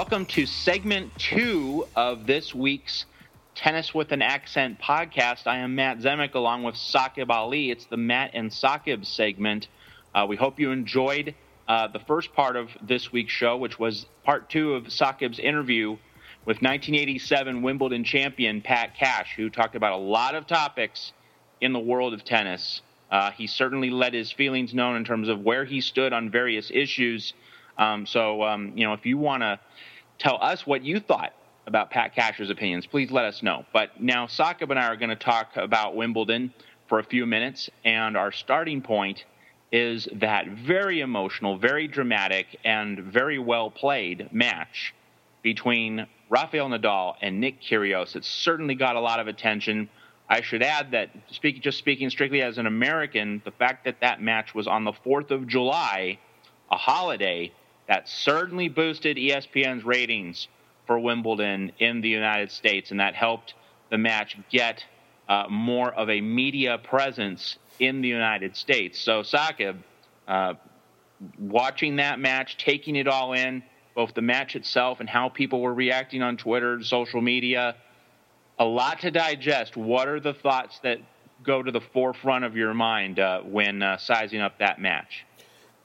Welcome to segment two of this week's Tennis with an Accent podcast. I am Matt Zemek along with Saqib Ali. It's the Matt and Saqib segment. Uh, we hope you enjoyed uh, the first part of this week's show, which was part two of Saqib's interview with 1987 Wimbledon champion Pat Cash, who talked about a lot of topics in the world of tennis. Uh, he certainly let his feelings known in terms of where he stood on various issues. Um, so, um, you know, if you want to tell us what you thought about Pat Cash's opinions, please let us know. But now Saqib and I are going to talk about Wimbledon for a few minutes, and our starting point is that very emotional, very dramatic, and very well played match between Rafael Nadal and Nick Kyrgios. It certainly got a lot of attention. I should add that, speak, just speaking strictly as an American, the fact that that match was on the 4th of July, a holiday, that certainly boosted ESPN's ratings for Wimbledon in the United States, and that helped the match get uh, more of a media presence in the United States. So, Saqib, uh, watching that match, taking it all in, both the match itself and how people were reacting on Twitter, social media, a lot to digest. What are the thoughts that go to the forefront of your mind uh, when uh, sizing up that match?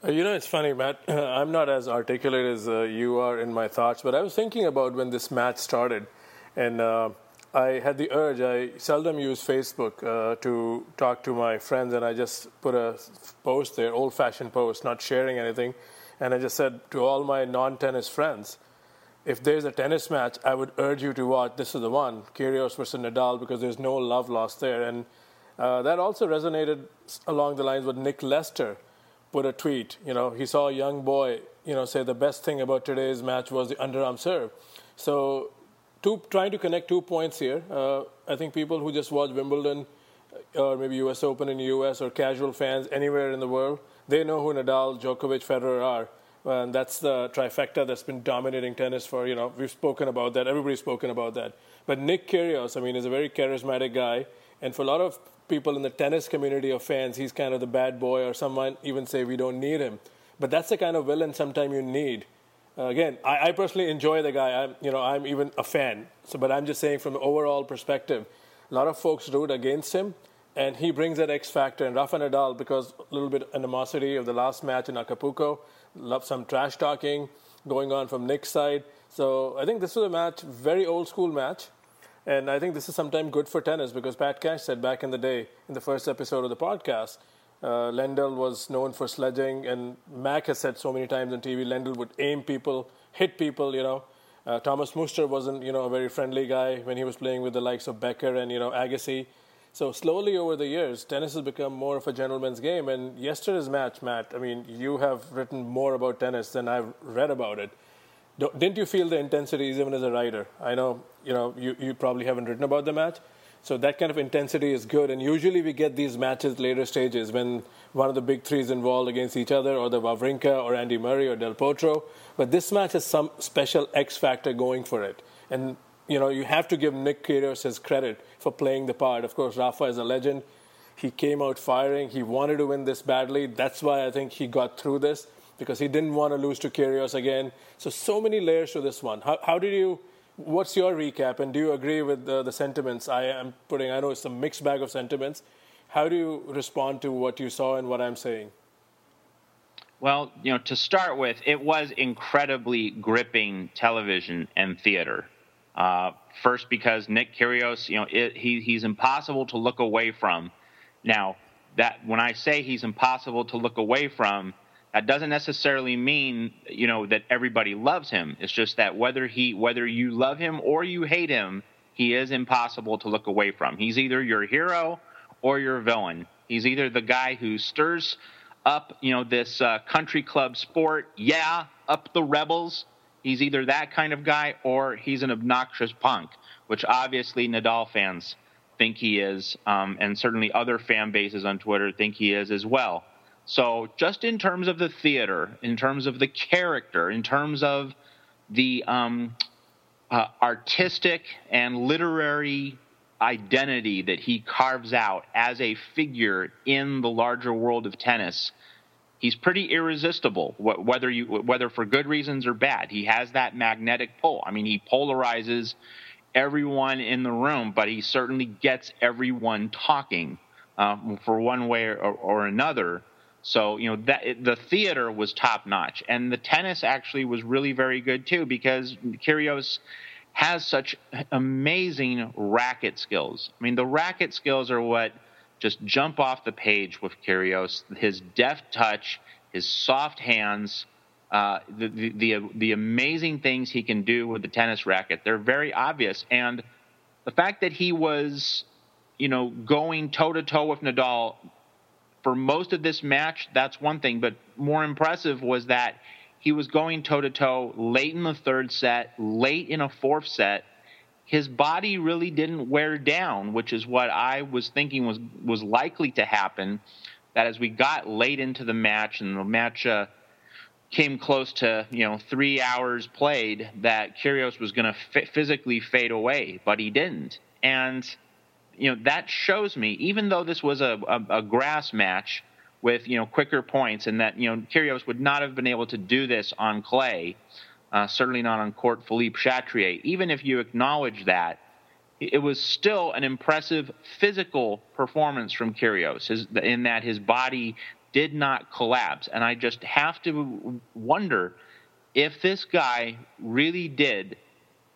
Uh, you know, it's funny, Matt. I'm not as articulate as uh, you are in my thoughts, but I was thinking about when this match started, and uh, I had the urge. I seldom use Facebook uh, to talk to my friends, and I just put a post there, old-fashioned post, not sharing anything, and I just said to all my non-tennis friends, if there's a tennis match, I would urge you to watch. This is the one, Kyrgios versus Nadal, because there's no love lost there, and uh, that also resonated along the lines with Nick Lester put a tweet. You know, he saw a young boy, you know, say the best thing about today's match was the underarm serve. So, two, trying to connect two points here. Uh, I think people who just watch Wimbledon uh, or maybe U.S. Open in the U.S. or casual fans anywhere in the world, they know who Nadal, Djokovic, Federer are. And that's the trifecta that's been dominating tennis for, you know, we've spoken about that. Everybody's spoken about that. But Nick Kyrgios, I mean, is a very charismatic guy. And for a lot of people in the tennis community of fans, he's kind of the bad boy, or someone even say we don't need him. But that's the kind of villain sometimes you need. Uh, again, I, I, personally enjoy the guy. I'm, you know, I'm even a fan. So, but I'm just saying from the overall perspective, a lot of folks root against him, and he brings that X factor. And Rafa Nadal, because a little bit animosity of the last match in Acapulco, love some trash talking going on from Nick's side. So I think this was a match, very old school match. And I think this is sometimes good for tennis because Pat Cash said back in the day, in the first episode of the podcast, uh, Lendl was known for sledging, and Mac has said so many times on TV, Lendl would aim people, hit people, you know. Uh, Thomas Muster wasn't, you know, a very friendly guy when he was playing with the likes of Becker and, you know, Agassi. So slowly over the years, tennis has become more of a gentleman's game. And yesterday's match, Matt, I mean, you have written more about tennis than I've read about it didn't you feel the intensities even as a writer? I know you know you, you probably haven't written about the match, so that kind of intensity is good. And usually we get these matches later stages when one of the big three is involved against each other, or the Wawrinka, or Andy Murray, or Del Potro. But this match has some special X factor going for it, and you know you have to give Nick Kyrgios his credit for playing the part. Of course, Rafa is a legend. He came out firing. He wanted to win this badly. That's why I think he got through this because he didn't want to lose to Kyrgios again. So, so many layers to this one. How, how did you, what's your recap, and do you agree with the, the sentiments I am putting? I know it's a mixed bag of sentiments. How do you respond to what you saw and what I'm saying? Well, you know, to start with, it was incredibly gripping television and theater. Uh, first, because Nick Kyrgios, you know, it, he, he's impossible to look away from. Now, that when I say he's impossible to look away from, that doesn't necessarily mean you know that everybody loves him. It's just that whether he whether you love him or you hate him, he is impossible to look away from. He's either your hero or your villain. He's either the guy who stirs up you know this uh, country club sport, yeah, up the rebels. He's either that kind of guy or he's an obnoxious punk, which obviously Nadal fans think he is, um, and certainly other fan bases on Twitter think he is as well. So, just in terms of the theater, in terms of the character, in terms of the um, uh, artistic and literary identity that he carves out as a figure in the larger world of tennis, he's pretty irresistible, whether you whether for good reasons or bad. He has that magnetic pull. I mean, he polarizes everyone in the room, but he certainly gets everyone talking um, for one way or, or, another. So you know that the theater was top notch, and the tennis actually was really very good too because Kyrgios has such amazing racket skills. I mean, the racket skills are what just jump off the page with Kyrgios. His deft touch, his soft hands, uh, the, the, the the amazing things he can do with the tennis racket. They're very obvious, and the fact that he was, you know, going toe to toe with Nadal for most of this match, that's one thing. But more impressive was that he was going toe to toe late in the third set, late in a fourth set. His body really didn't wear down, which is what I was thinking was was likely to happen. That as we got late into the match and the match uh, came close to you know three hours played, that Kyrgios was going to f- physically fade away, but he didn't. And you know that shows me, even though this was a, a, a grass match, with you know quicker points, and that you know Kyrgios would not have been able to do this on clay, uh, certainly not on court Philippe Chatrier. Even if you acknowledge that, it was still an impressive physical performance from Kyrgios, his, in that his body did not collapse, and I just have to wonder if this guy really did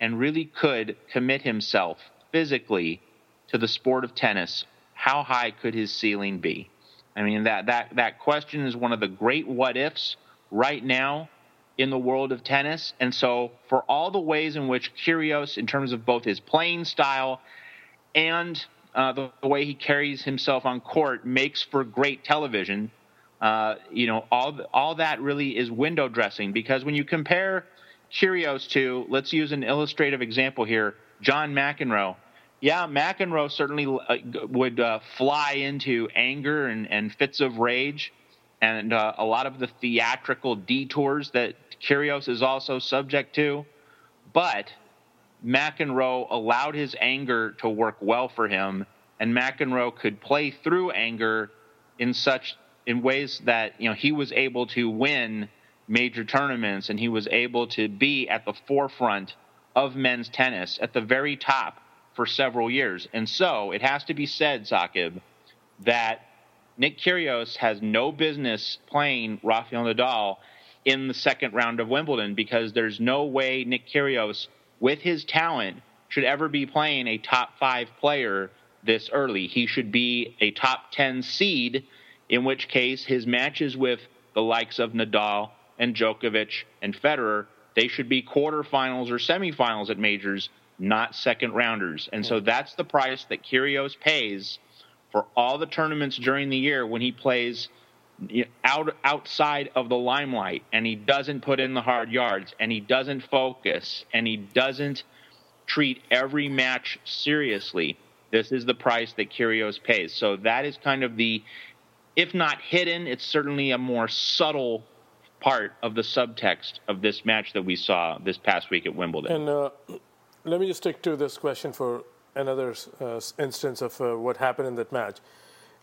and really could commit himself physically to the sport of tennis, how high could his ceiling be? I mean, that, that, that question is one of the great what ifs right now in the world of tennis. And so, for all the ways in which Kyrgios, in terms of both his playing style and uh, the, the, way he carries himself on court, makes for great television, uh, you know, all, all that really is window dressing because when you compare Kyrgios to, let's use an illustrative example here, John McEnroe yeah, McEnroe certainly uh, would uh, fly into anger and, and fits of rage, and uh, a lot of the theatrical detours that Kyrgios is also subject to. But McEnroe allowed his anger to work well for him, and McEnroe could play through anger in such in ways that you know he was able to win major tournaments, and he was able to be at the forefront of men's tennis, at the very top for several years. And so it has to be said, Saqib, that Nick Kyrgios has no business playing Rafael Nadal in the second round of Wimbledon because there's no way Nick Kyrgios, with his talent, should ever be playing a top five player this early. He should be a top 10 seed, in which case his matches with the likes of Nadal and Djokovic and Federer, they should be quarterfinals or semifinals at majors not second rounders. And so that's the price that Kyrgios pays for all the tournaments during the year when he plays out outside of the limelight and he doesn't put in the hard yards and he doesn't focus and he doesn't treat every match seriously. This is the price that Kyrgios pays. So that is kind of the if not hidden, it's certainly a more subtle part of the subtext of this match that we saw this past week at Wimbledon. And uh, let me just stick to this question for another uh, instance of uh, what happened in that match.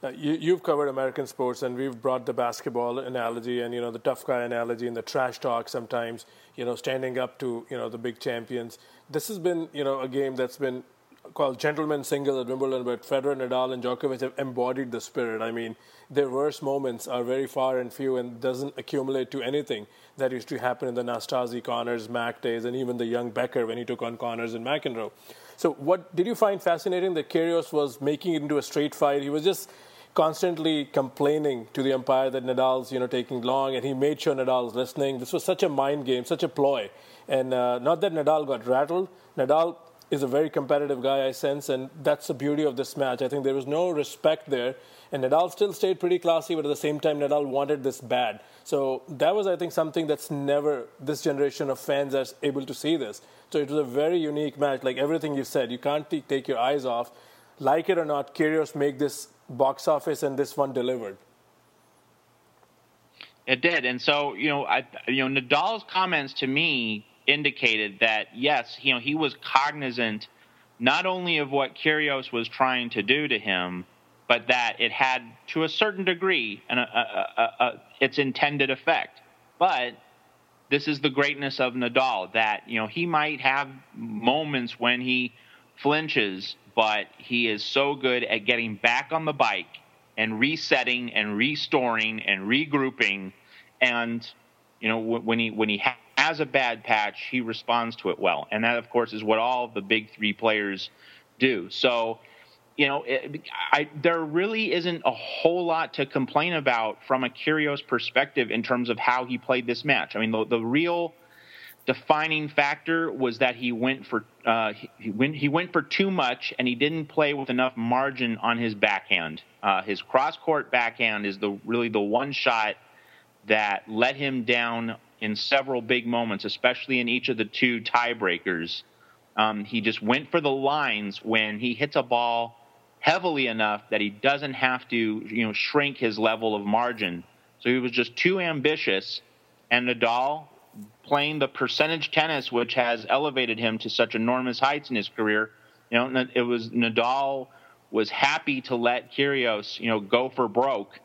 Uh, you, have covered American sports, and we've brought the basketball analogy and you know the tough guy analogy and the trash talk sometimes. You know, standing up to you know the big champions. This has been you know a game that's been called gentleman single at Wimbledon, but Federer, Nadal, and Djokovic have embodied the spirit. I mean, their worst moments are very far and few, and doesn't accumulate to anything that used to happen in the Nastase, Connors, Mac days, and even the young Becker when he took on Connors and McEnroe. So, what did you find fascinating that Kyrgios was making it into a straight fight? He was just constantly complaining to the umpire that Nadal's you know taking long, and he made sure Nadal was listening. This was such a mind game, such a ploy, and uh, not that Nadal got rattled. Nadal is a very competitive guy, I sense, and that's the beauty of this match. I think there was no respect there, and Nadal still stayed pretty classy, but at the same time, Nadal wanted this bad. So that was, I think, something that's never this generation of fans are able to see this. So it was a very unique match. Like everything you said, you can't t- take your eyes off. Like it or not, Kyrgios make this box office, and this one delivered. It did, and so you know, I, you know, Nadal's comments to me indicated that yes, you know, he was cognizant not only of what Kyrgios was trying to do to him, but that it had, to a certain degree, an, a, a, a, its intended effect. But this is the greatness of Nadal that you know he might have moments when he flinches, but he is so good at getting back on the bike and resetting and restoring and regrouping, and you know when he when he has a bad patch, he responds to it well, and that of course is what all the big three players do. So you know, it, I, there really isn't a whole lot to complain about from a Kyrgios perspective in terms of how he played this match. I mean, the, the real defining factor was that he went for uh, he, went, he went for too much and he didn't play with enough margin on his backhand. Uh, his cross court backhand is the really the one shot that let him down in several big moments, especially in each of the two tiebreakers. Um, he just went for the lines when he hits a ball heavily enough that he doesn't have to, you know, shrink his level of margin. So he was just too ambitious. And Nadal, playing the percentage tennis, which has elevated him to such enormous heights in his career, you know, it was Nadal was happy to let Kyrgios, you know, go for broke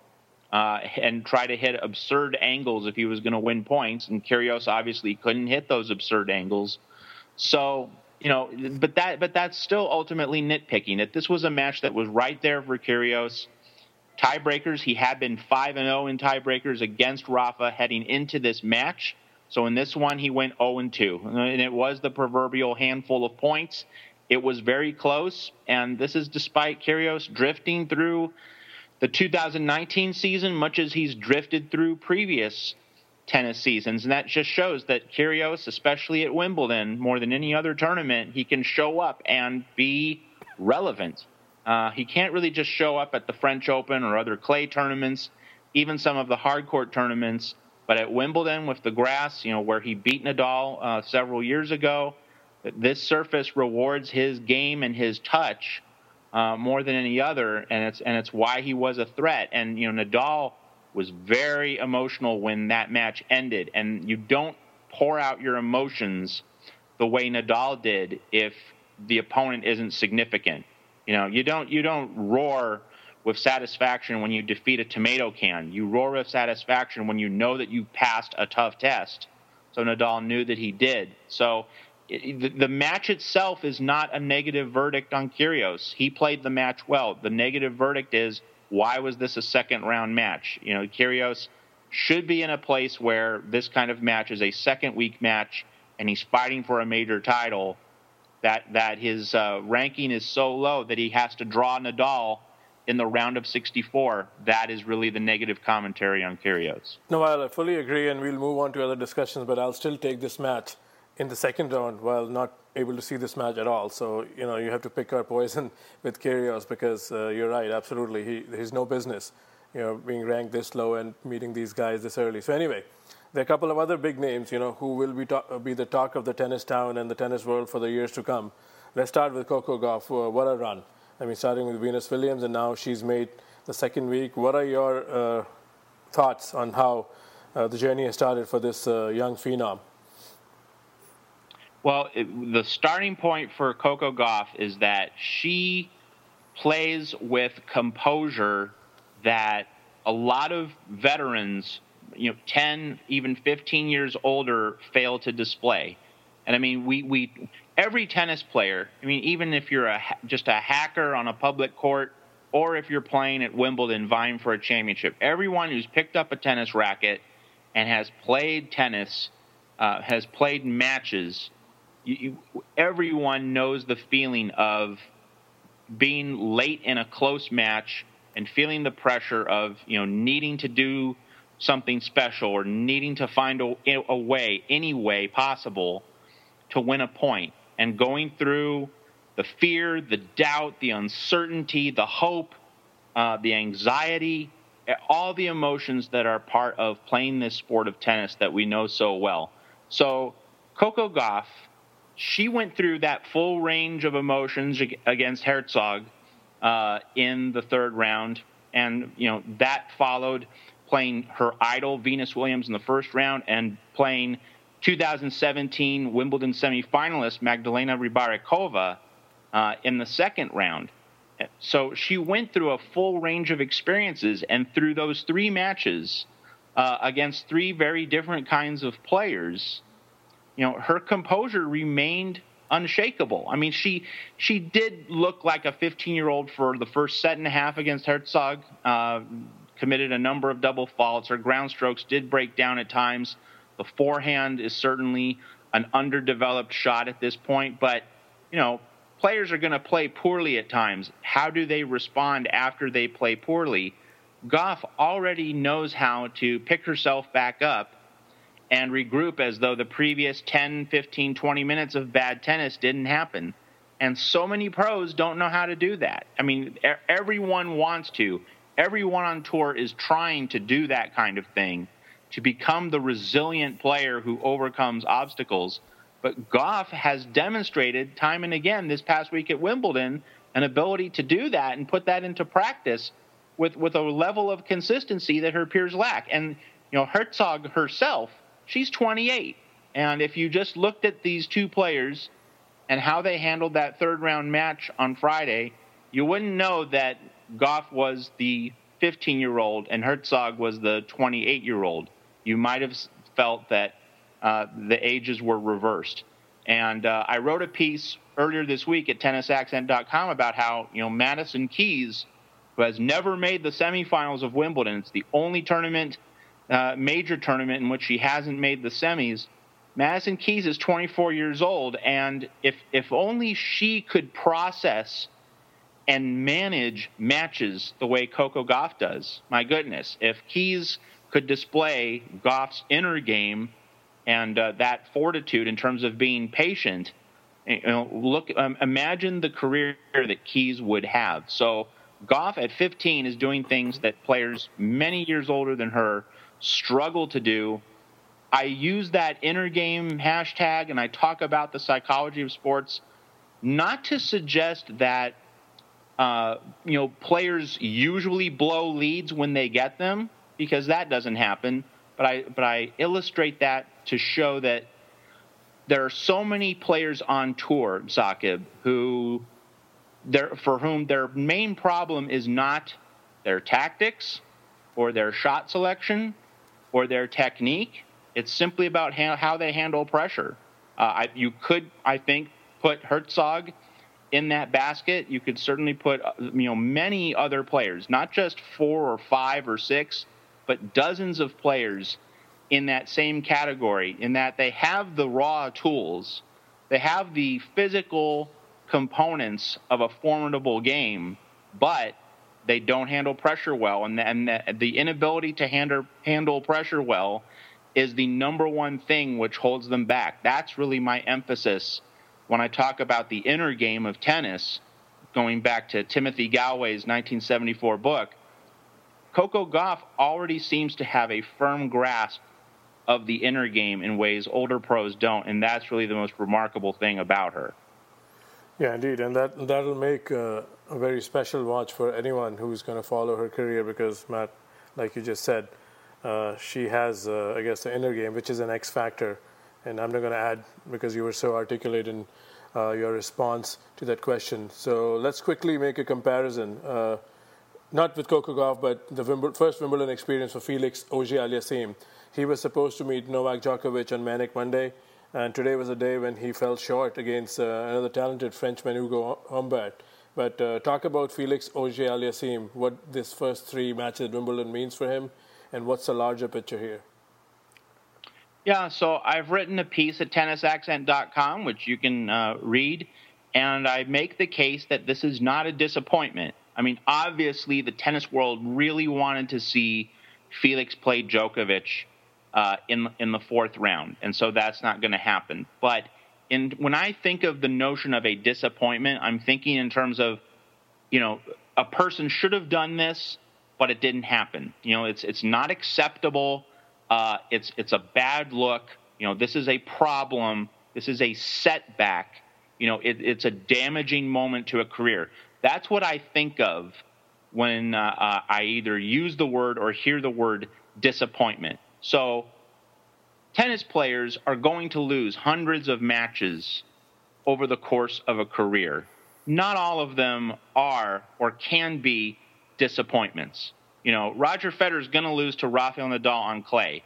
uh, and try to hit absurd angles if he was going to win points. And Kyrgios obviously couldn't hit those absurd angles. So you know, but that but that's still ultimately nitpicking. That this was a match that was right there for Kyrgios. Tiebreakers, he had been five and zero oh in tiebreakers against Rafa heading into this match. So in this one, he went zero and two, and it was the proverbial handful of points. It was very close, and this is despite Kyrgios drifting through the 2019 season, much as he's drifted through previous tennis seasons, and that just shows that Kyrgios, especially at Wimbledon, more than any other tournament, he can show up and be relevant. Uh, he can't really just show up at the French Open or other clay tournaments, even some of the hard court tournaments. But at Wimbledon with the grass, you know, where he beat Nadal uh, several years ago, this surface rewards his game and his touch uh, more than any other, and it's and it's why he was a threat. And you know, Nadal was very emotional when that match ended. And you don't pour out your emotions the way Nadal did if the opponent isn't significant. You know, you don't you don't roar with satisfaction when you defeat a tomato can. You roar with satisfaction when you know that you passed a tough test. So Nadal knew that he did. So the, match itself is not a negative verdict on Kyrgios. He played the match well. The negative verdict is why was this a second round match? You know, Kyrgios should be in a place where this kind of match is a second week match and he's fighting for a major title. That that his uh, ranking is so low that he has to draw Nadal in the round of 64. That is really the negative commentary on Kyrgios. No, I fully agree, and we'll move on to other discussions. But I'll still take this match in the second round while not able to see this match at all. So you know you have to pick our poison with Kyrgios because uh, you're right, absolutely. He he's no business, you know, being ranked this low and meeting these guys this early. So anyway, there are a couple of other big names, you know, who will be talk, be the talk of the tennis town and the tennis world for the years to come. Let's start with Coco Gauff. Uh, what a run! I mean, starting with Venus Williams, and now she's made the second week. What are your uh, thoughts on how uh, the journey has started for this uh, young phenom? Well, it, the starting point for Coco Gauff is that she plays with composure that a lot of veterans, you know, 10, even 15 years older, fail to display. And I mean, we, we every tennis player, I mean, even if you're a, just a hacker on a public court or if you're playing at Wimbledon vying for a championship, everyone who's picked up a tennis racket and has played tennis, uh, has played matches, you, you, everyone knows the feeling of being late in a close match and feeling the pressure of you know needing to do something special or needing to find a, a way, any way possible, to win a point, and going through the fear, the doubt, the uncertainty, the hope, uh, the anxiety, all the emotions that are part of playing this sport of tennis that we know so well. So Coco Gauff she went through that full range of emotions against Hercog uh, in the third round, and you know that followed playing her idol Venus Williams in the first round and playing 2017 Wimbledon semifinalist Magdalena Rybarikova uh, in the second round. So she went through a full range of experiences, and through those three matches, uh, against three very different kinds of players, you know, her composure remained unshakable. I mean, she she did look like a 15 year old for the first set and a half against Hercog. Uh, committed a number of double faults. Her ground strokes did break down at times. The forehand is certainly an underdeveloped shot at this point, but you know, players are going to play poorly at times. How do they respond after they play poorly? Gauff already knows how to pick herself back up and regroup as though the previous 10, 15, 20 minutes of bad tennis didn't happen. And so many pros don't know how to do that. I mean, everyone wants to. Everyone on tour is trying to do that kind of thing to become the resilient player who overcomes obstacles. But Gauff has demonstrated time and again this past week at Wimbledon an ability to do that and put that into practice with, with a level of consistency that her peers lack. And, you know, Hercog herself, she's 28. And if you just looked at these two players and how they handled that third round match on Friday, you wouldn't know that Gauff was the 15 year old and Hercog was the 28 year old. You might have felt that uh, the ages were reversed. And uh, I wrote a piece earlier this week at tennisaccent.com about how, you know, Madison Keys who has never made the semifinals of Wimbledon. It's the only tournament, uh, major tournament, in which she hasn't made the semis. Madison Keys is 24 years old, and if if only she could process and manage matches the way Coco Gauff does. My goodness, if Keys could display Gauff's inner game and uh, that fortitude in terms of being patient, you know, look, um, imagine the career that Keys would have. So Gauff at 15 is doing things that players many years older than her struggle to do. I use that inner game hashtag and I talk about the psychology of sports not to suggest that uh, you know players usually blow leads when they get them because that doesn't happen. But I but I illustrate that to show that there are so many players on tour, Saqib, who for whom their main problem is not their tactics or their shot selection or their technique. It's simply about ha- how they handle pressure. Uh, I, you could, I think, put Hercog in that basket. You could certainly put, uh, you know, many other players, not just four or five or six, but dozens of players in that same category. In that they have the raw tools, they have the physical components of a formidable game, but they don't handle pressure well, and the, and the, the inability to handle handle pressure well is the number one thing which holds them back. That's really my emphasis when I talk about the inner game of tennis, going back to Timothy Gallwey's 1974 book. Coco Gauff already seems to have a firm grasp of the inner game in ways older pros don't, and that's really the most remarkable thing about her. Yeah, indeed, and that that'll make uh, a very special watch for anyone who's going to follow her career because Matt, like you just said, uh, she has, uh, I guess, the inner game, which is an X factor, and I'm not going to add because you were so articulate in uh, your response to that question. So let's quickly make a comparison, uh, not with Coco Gauff, but the Wimbledon, first Wimbledon experience for Felix Auger-Aliassime. He was supposed to meet Novak Djokovic on Manic Monday. And today was a day when he fell short against uh, another talented Frenchman, Ugo Humbert. But uh, talk about Felix Auger-Aliassime, what this first three matches at Wimbledon means for him, and what's the larger picture here? Yeah, so I've written a piece at tennisaccent.com, which you can uh, read, and I make the case that this is not a disappointment. I mean, obviously, the tennis world really wanted to see Felix play Djokovic uh, in in the fourth round, and so that's not going to happen. But in when I think of the notion of a disappointment, I'm thinking in terms of, you know, a person should have done this, but it didn't happen. You know, it's it's not acceptable. Uh, it's it's a bad look. You know, this is a problem. This is a setback. You know, it, it's a damaging moment to a career. That's what I think of when uh, uh, I either use the word or hear the word disappointment. So, tennis players are going to lose hundreds of matches over the course of a career. Not all of them are or can be disappointments. You know, Roger Federer is going to lose to Rafael Nadal on clay.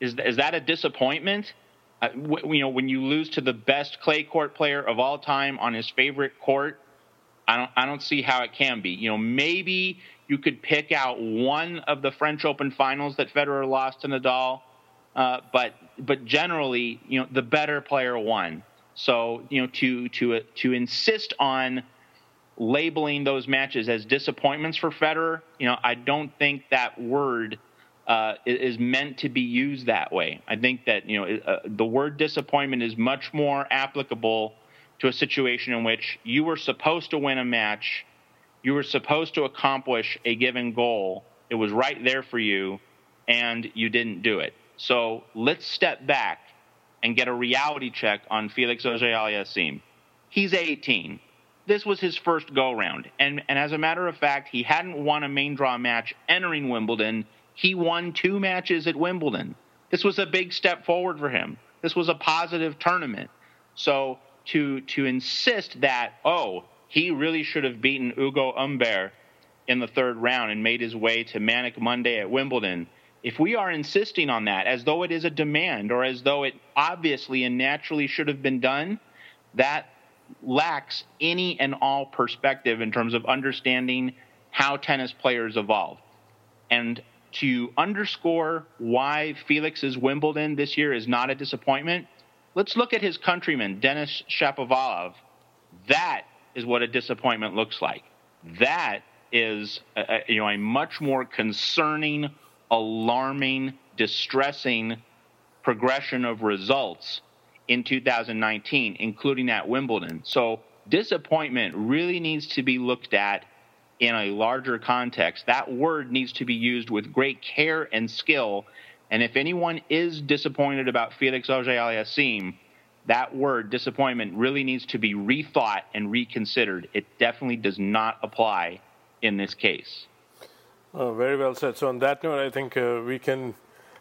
Is is that a disappointment? Uh, w- you know, when you lose to the best clay court player of all time on his favorite court, I don't I don't see how it can be. You know, maybe you could pick out one of the French Open finals that Federer lost to Nadal, uh, but but generally, you know, the better player won. So you know, to to to insist on labeling those matches as disappointments for Federer, you know, I don't think that word uh, is meant to be used that way. I think that you know uh, the word disappointment is much more applicable to a situation in which you were supposed to win a match, you were supposed to accomplish a given goal, it was right there for you, and you didn't do it. So let's step back and get a reality check on Felix Auger-Aliassime. He's 18 this was his first go round. And, and as a matter of fact, he hadn't won a main draw match entering Wimbledon. He won two matches at Wimbledon. This was a big step forward for him. This was a positive tournament. So to to insist that, oh, he really should have beaten Ugo Humbert in the third round and made his way to Manic Monday at Wimbledon. If we are insisting on that as though it is a demand or as though it obviously and naturally should have been done, that lacks any and all perspective in terms of understanding how tennis players evolve. And to underscore why Felix's Wimbledon this year is not a disappointment, let's look at his countryman, Denis Shapovalov. That is what a disappointment looks like. That is a, you know, a much more concerning, alarming, distressing progression of results in 2019, including at Wimbledon. So disappointment really needs to be looked at in a larger context. That word needs to be used with great care and skill. And if anyone is disappointed about Felix Auger-Aliassime, that word disappointment really needs to be rethought and reconsidered. It definitely does not apply in this case. Oh, very well said. So on that note, I think uh, we can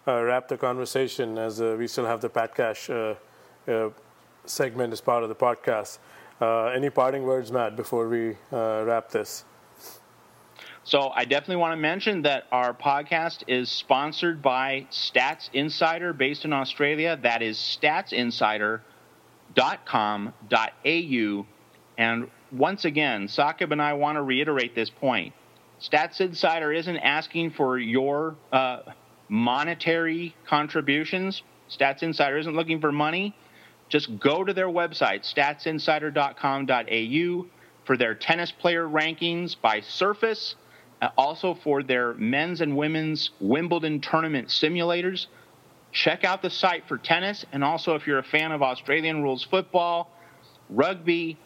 uh, wrap the conversation as uh, we still have the Pat Cash uh, uh, segment as part of the podcast. Uh, any parting words, Matt, before we uh, wrap this? So I definitely want to mention that our podcast is sponsored by Stats Insider based in Australia. That is statsinsider.com.au. And once again, Saqib and I want to reiterate this point. Stats Insider isn't asking for your uh, monetary contributions. Stats Insider isn't looking for money just go to their website, statsinsider.com.au, for their tennis player rankings by surface, uh, also for their men's and women's Wimbledon tournament simulators. Check out the site for tennis, and also if you're a fan of Australian rules football, rugby,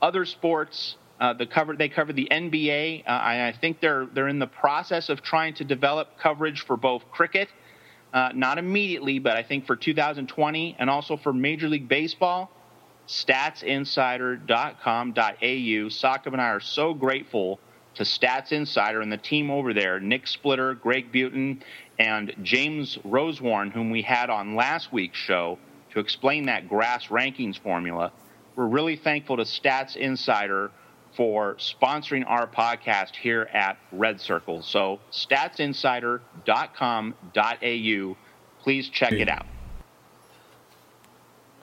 other sports. Uh, the cover they cover the NBA. Uh, I, I think they're they're in the process of trying to develop coverage for both cricket uh, not immediately, but I think for 2020 and also for Major League Baseball, statsinsider.com.au. Saqib and I are so grateful to Stats Insider and the team over there, Nick Splitter, Greg Buton, and James Rosewarne, whom we had on last week's show to explain that grass rankings formula. We're really thankful to Stats Insider for sponsoring our podcast here at Red Circle. So, statsinsider.com.au. Please check it out.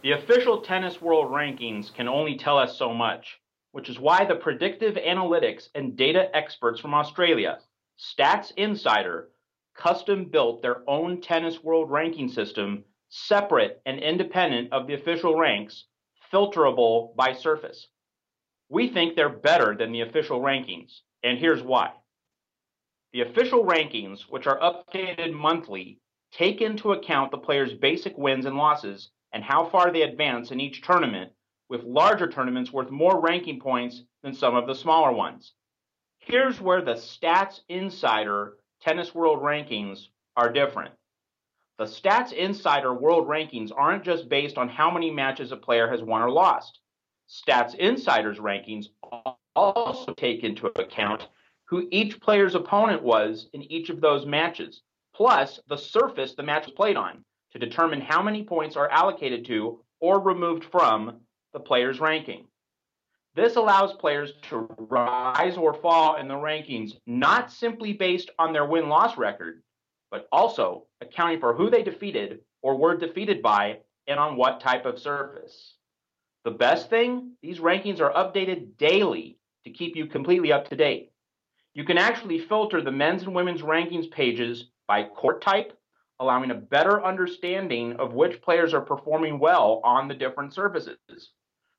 The official Tennis World Rankings can only tell us so much, which is why the predictive analytics and data experts from Australia, Stats Insider, custom built their own Tennis World Ranking system separate and independent of the official ranks, filterable by surface. We think they're better than the official rankings, and here's why. The official rankings, which are updated monthly, take into account the player's basic wins and losses and how far they advance in each tournament, with larger tournaments worth more ranking points than some of the smaller ones. Here's where the Stats Insider Tennis World Rankings are different. The Stats Insider World Rankings aren't just based on how many matches a player has won or lost. Stats Insider's rankings also take into account who each player's opponent was in each of those matches, plus the surface the match was played on, to determine how many points are allocated to or removed from the player's ranking. This allows players to rise or fall in the rankings not simply based on their win loss record, but also accounting for who they defeated or were defeated by and on what type of surface. The best thing, these rankings are updated daily to keep you completely up to date. You can actually filter the men's and women's rankings pages by court type, allowing a better understanding of which players are performing well on the different surfaces.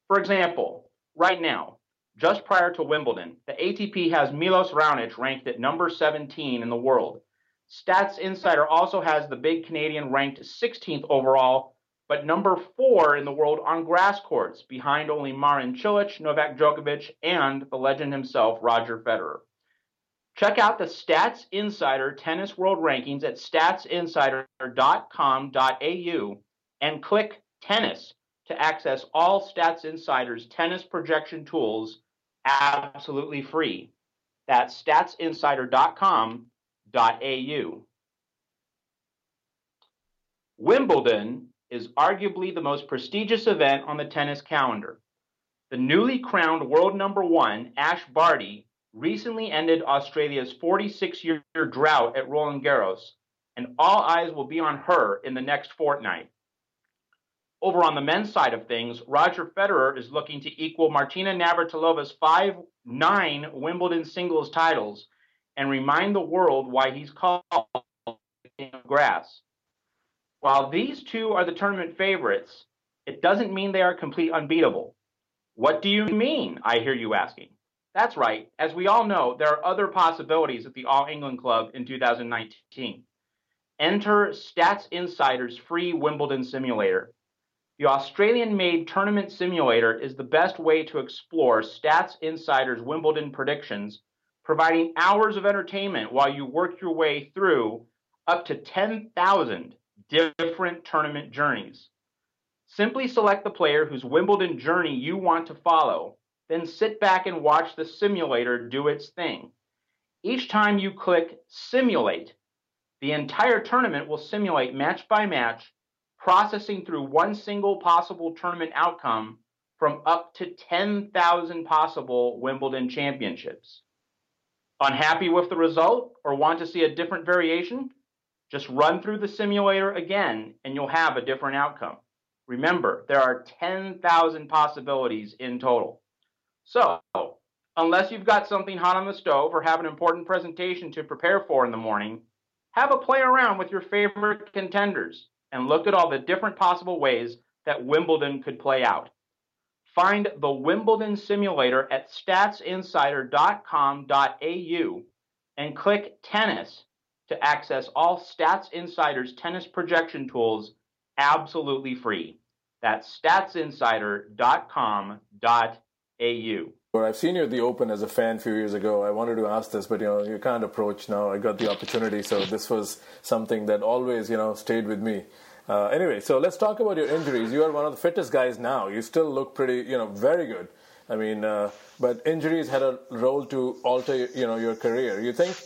For example, right now, just prior to Wimbledon, the ATP has Milos Raonic ranked at number 17 in the world. Stats Insider also has the big Canadian ranked 16th overall, but number four in the world on grass courts, behind only Marin Cilic, Novak Djokovic, and the legend himself, Roger Federer. Check out the Stats Insider Tennis World Rankings at statsinsider.com.au and click Tennis to access all Stats Insider's tennis projection tools absolutely free. That's statsinsider.com.au. Wimbledon is arguably the most prestigious event on the tennis calendar. The newly crowned world number one, Ash Barty, recently ended Australia's 46 year drought at Roland Garros, and all eyes will be on her in the next fortnight. Over on the men's side of things, Roger Federer is looking to equal Martina Navratilova's 5 9 Wimbledon singles titles and remind the world why he's called King of Grass. While these two are the tournament favorites, it doesn't mean they are complete unbeatable. What do you mean? I hear you asking. That's right. As we all know, there are other possibilities at the All England Club in 2019. Enter Stats Insider's free Wimbledon simulator. The Australian made tournament simulator is the best way to explore Stats Insider's Wimbledon predictions, providing hours of entertainment while you work your way through up to 10,000 different tournament journeys. Simply select the player whose Wimbledon journey you want to follow then sit back and watch the simulator do its thing. Each time you click Simulate, the entire tournament will simulate match by match, processing through one single possible tournament outcome from up to 10,000 possible Wimbledon championships. Unhappy with the result or want to see a different variation? Just run through the simulator again and you'll have a different outcome. Remember, there are 10,000 possibilities in total. So, unless you've got something hot on the stove or have an important presentation to prepare for in the morning, have a play around with your favorite contenders and look at all the different possible ways that Wimbledon could play out. Find the Wimbledon simulator at statsinsider.com.au and click tennis to access all Stats Insider's tennis projection tools absolutely free. That's statsinsider.com.au. Well, I've seen you at the Open as a fan a few years ago. I wanted to ask this, but you know, you can't approach now. I got the opportunity, so this was something that always, you know, stayed with me. Uh, anyway, so let's talk about your injuries. You are one of the fittest guys now. You still look pretty, you know, very good. I mean, uh, but injuries had a role to alter, you know, your career. You think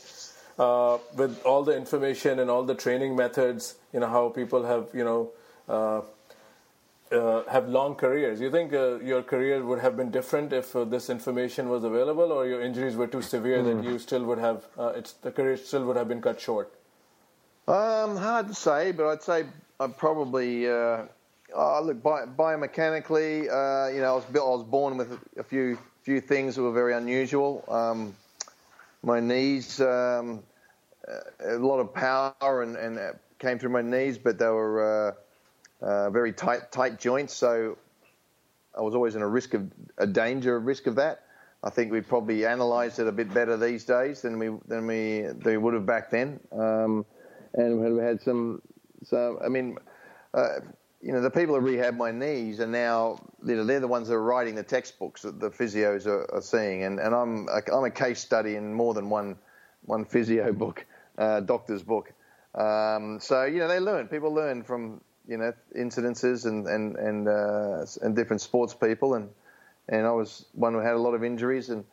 uh, with all the information and all the training methods, you know, how people have, you know, uh, uh, have long careers. You think uh, your career would have been different if uh, this information was available, or your injuries were too severe mm. that hmm. you still would have uh, it's the career still would have been cut short? Um, hard to say, but I'd say I'd probably. Uh, oh, look, bi- biomechanically, uh, you know, I was built, I was born with a few few things that were very unusual. Um, my knees, um, a lot of power and, and came through my knees, but they were uh, very tight tight joints. So I was always in a risk of a danger risk of that. I think we probably analysed it a bit better these days than we than we they would have back then. Um, and we had some so I mean. Uh, you know, the people who rehab my knees are now, you know, they're the ones that are writing the textbooks that the physios are, are seeing. And, and I'm, a, I'm a case study in more than one, one physio book, uh, doctor's book. Um, so, you know, they learn. People learn from, you know incidences and and and uh, and different sports people and and I was one who had a lot of injuries and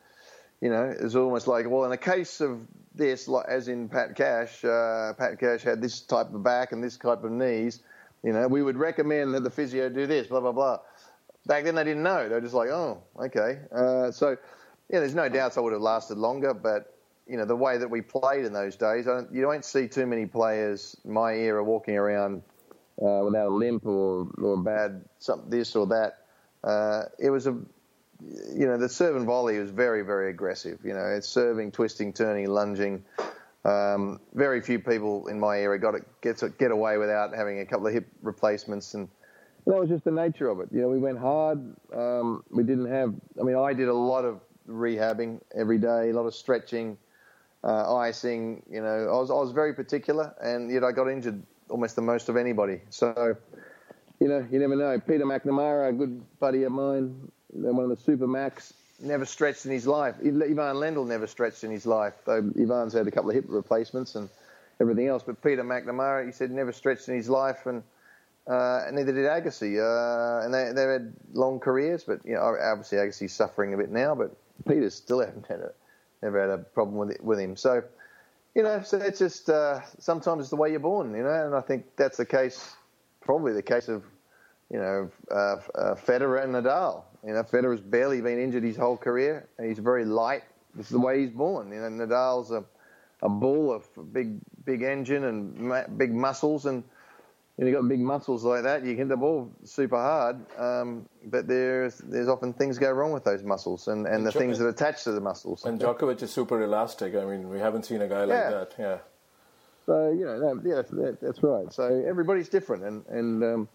you know it was almost like well in a case of this like as in Pat Cash uh, Pat Cash had this type of back and this type of knees you know we would recommend that the physio do this blah blah blah back then they didn't know. They were just like, oh, okay. Uh, so, yeah, there's no doubts I would have lasted longer, but you know the way that we played in those days, you don't see too many players my era walking around uh, without a limp or or bad something this or that. Uh, it was a you know the serve and volley was very very aggressive. You know it's serving, twisting, turning, lunging. Um, very few people in my era got it get get away without having a couple of hip replacements and that was just the nature of it. You know, we went hard. Um, we didn't have. I mean, I did a lot of rehabbing every day, a lot of stretching, uh, icing. You know, I was I was very particular, and yet I got injured almost the most of anybody. So, you know, you never know. Peter McNamara, a good buddy of mine, one of the Super Macs, never stretched in his life. Ivan Lendl never stretched in his life, though Ivan's had a couple of hip replacements and everything else. But Peter McNamara, he said, never stretched in his life, and uh, neither did Agassi. Uh, and they they had long careers, but you know, obviously Agassi's suffering a bit now, but Peter still haven't had a, never had a problem with it, with him. So, you know, so it's just uh, sometimes it's the way you're born, you know, and I think that's the case, probably the case of, you know, uh, uh, Federer and Nadal. You know, Federer's barely been injured his whole career, and he's very light. This is the way he's born. You know, Nadal's a a bull, a big big engine and ma- big muscles, and when you've got big muscles like that, you can hit the ball super hard, um, but there's there's often things go wrong with those muscles and, and, and the Djokovic, things that attach to the muscles. And Djokovic is super elastic. I mean, we haven't seen a guy like yeah. that. Yeah. So you know, yeah, that, that's right. So everybody's different, and and um,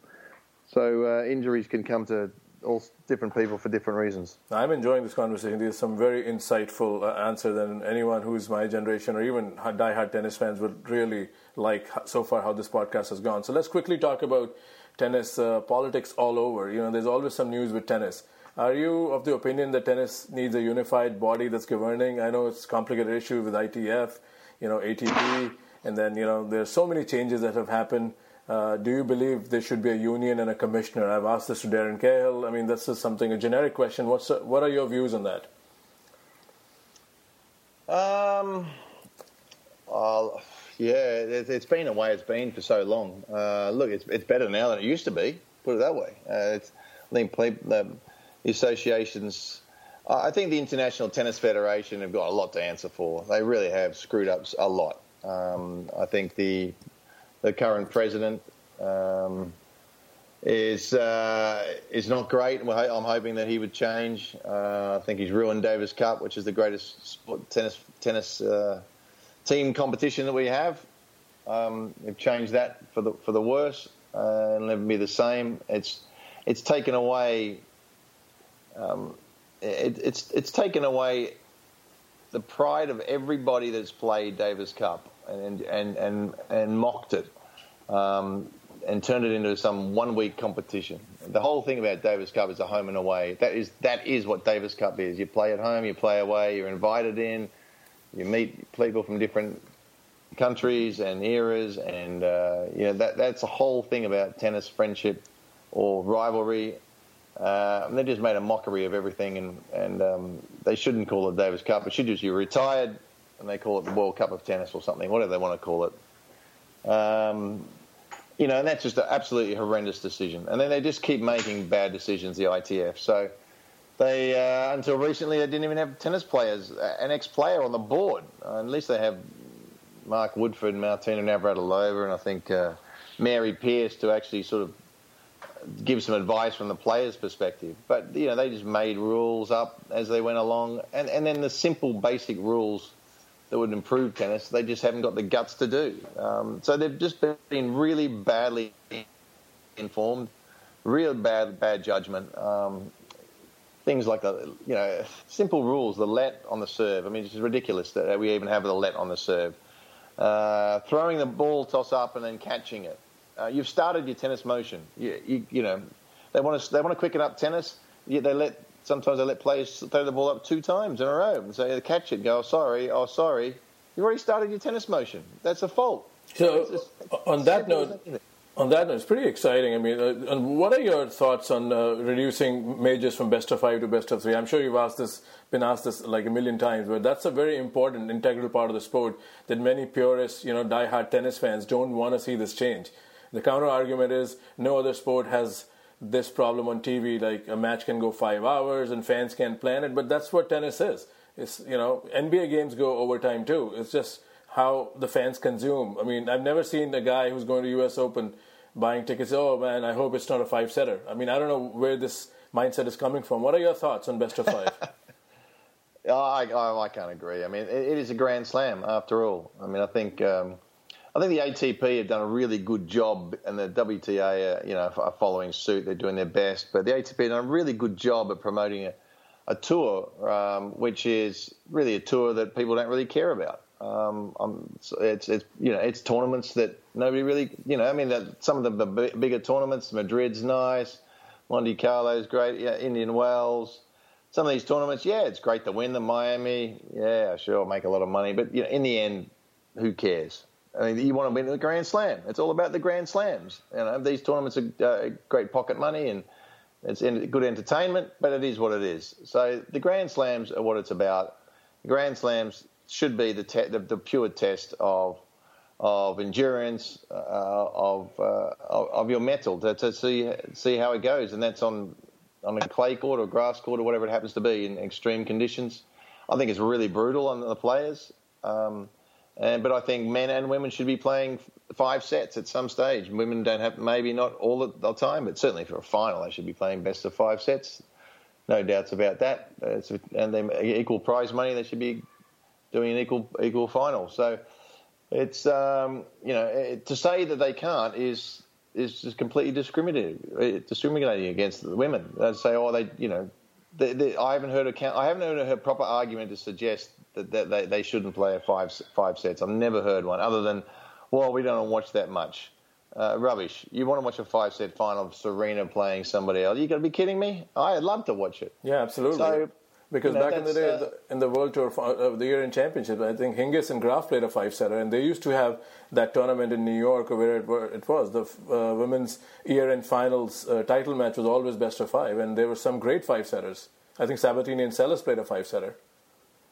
so uh, injuries can come to all different people for different reasons. I'm enjoying this conversation. There's some very insightful uh, answer than anyone who's my generation or even die-hard tennis fans would really like so far how this podcast has gone. So let's quickly talk about tennis uh, politics all over. You know, there's always some news with tennis. Are you of the opinion that tennis needs a unified body that's governing? I know it's a complicated issue with ITF, you know, ATP, and then you know there's so many changes that have happened. Uh, do you believe there should be a union and a commissioner? I've asked this to Darren Cahill. I mean, this is something, a generic question. What's, what are your views on that? Um, yeah, it's been the way it's been for so long. Uh, look, it's, it's better now than it used to be, put it that way. Uh, I think the associations, I think the International Tennis Federation have got a lot to answer for. They really have screwed up a lot. Um, I think the the current president um, is uh, is not great. I'm hoping that he would change. Uh, I think he's ruined Davis Cup, which is the greatest sport, tennis tennis uh, team competition that we have. Um, they've changed that for the for the worse. Uh, it'll never be the same. It's it's taken away. Um, it, it's it's taken away the pride of everybody that's played Davis Cup and and and, and mocked it, um, and turned it into some one week competition. The whole thing about Davis Cup is a home and away. That is that is what Davis Cup is. You play at home, you play away, you're invited in, you meet people from different countries and eras, and uh, you know that that's the whole thing about tennis friendship or rivalry. Uh, they just made a mockery of everything, and and um, they shouldn't call it Davis Cup. It should just be retired and they call it the World Cup of Tennis or something, whatever they want to call it. Um, you know, and that's just an absolutely horrendous decision. And then they just keep making bad decisions, the ITF. So they, uh, until recently, they didn't even have tennis players, uh, an ex-player on the board. Uh, at least they have Mark Woodforde, Martina Navratilova, and I think uh, Mary Pierce to actually sort of give some advice from the players' perspective. But you know, they just made rules up as they went along, and and then the simple, basic rules that would improve tennis. They just haven't got the guts to do. Um, so they've just been really badly informed, real bad bad judgment. Um, things like the you know simple rules, the let on the serve. I mean, it's ridiculous that we even have the let on the serve. Uh, throwing the ball toss up and then catching it. Uh, you've started your tennis motion. You, you, you know they want to they want to quicken up tennis. Yet they let sometimes they let players throw the ball up two times in a row and say catch it, go, oh, sorry, oh, sorry. You've already started your tennis motion. That's a fault. So, just, on that note, on that note, it's pretty exciting. I mean, uh, what are your thoughts on uh, reducing majors from best of five to best of three? I'm sure you've asked this, been asked this like a million times, but that's a very important, integral part of the sport that many purists, you know, die-hard tennis fans don't want to see this change. The counter argument is no other sport has this problem on TV. Like a match can go five hours and fans can't plan it, but that's what tennis is. It's you know NBA games go overtime too. It's just how the fans consume. I mean, I've never seen a guy who's going to U.S. Open buying tickets. Oh man, I hope it's not a five setter. I mean, I don't know where this mindset is coming from. What are your thoughts on best of five? I, I, I, can't agree. I mean, it, it is a grand slam after all. I mean, I think um, I think the ATP have done a really good job, and the WTA, are, you know, are following suit. They're doing their best, but the ATP have done a really good job at promoting a, a tour, um, which is really a tour that people don't really care about. Um, it's, it's you know it's tournaments that nobody really you know I mean that some of the, the bigger tournaments Madrid's nice, Monte Carlo's great, yeah, Indian Wells. Some of these tournaments, yeah, it's great to win them. Miami, yeah, sure, make a lot of money, but you know, in the end, who cares? I mean, you want to win the Grand Slam. It's all about the Grand Slams. You know, these tournaments are uh, great pocket money and it's good entertainment, but it is what it is. So the Grand Slams are what it's about. The Grand Slams should be the, te- the, the pure test of of endurance uh, of, uh, of, your mettle to, to, see see how it goes, and that's on on a clay court or grass court or whatever it happens to be in extreme conditions. I think it's really brutal on the players, um, and but I think men and women should be playing five sets at some stage. Women don't have maybe not all the time, but certainly for a final they should be playing best of five sets. No doubts about that. And then equal prize money. They should be doing an equal equal final. So it's um, you know to say that they can't is is just completely discriminating discriminating against the women. They say, oh, they you know. They, they, I haven't heard a I haven't heard a proper argument to suggest that, that they, they shouldn't play a five five sets. I've never heard one other than, well, we don't watch that much. Uh, rubbish. You want to watch a five set final of Serena playing somebody else? You got to be kidding me. I'd love to watch it. Yeah, absolutely. So because you know, back in the day, uh, in the World Tour of the Year in Championship, I think Hingis and Graf played a five setter, and they used to have that tournament in New York where it, where it was. The uh, women's year end finals uh, title match was always best of five, and there were some great five setters. I think Sabatini and Seles played a five setter.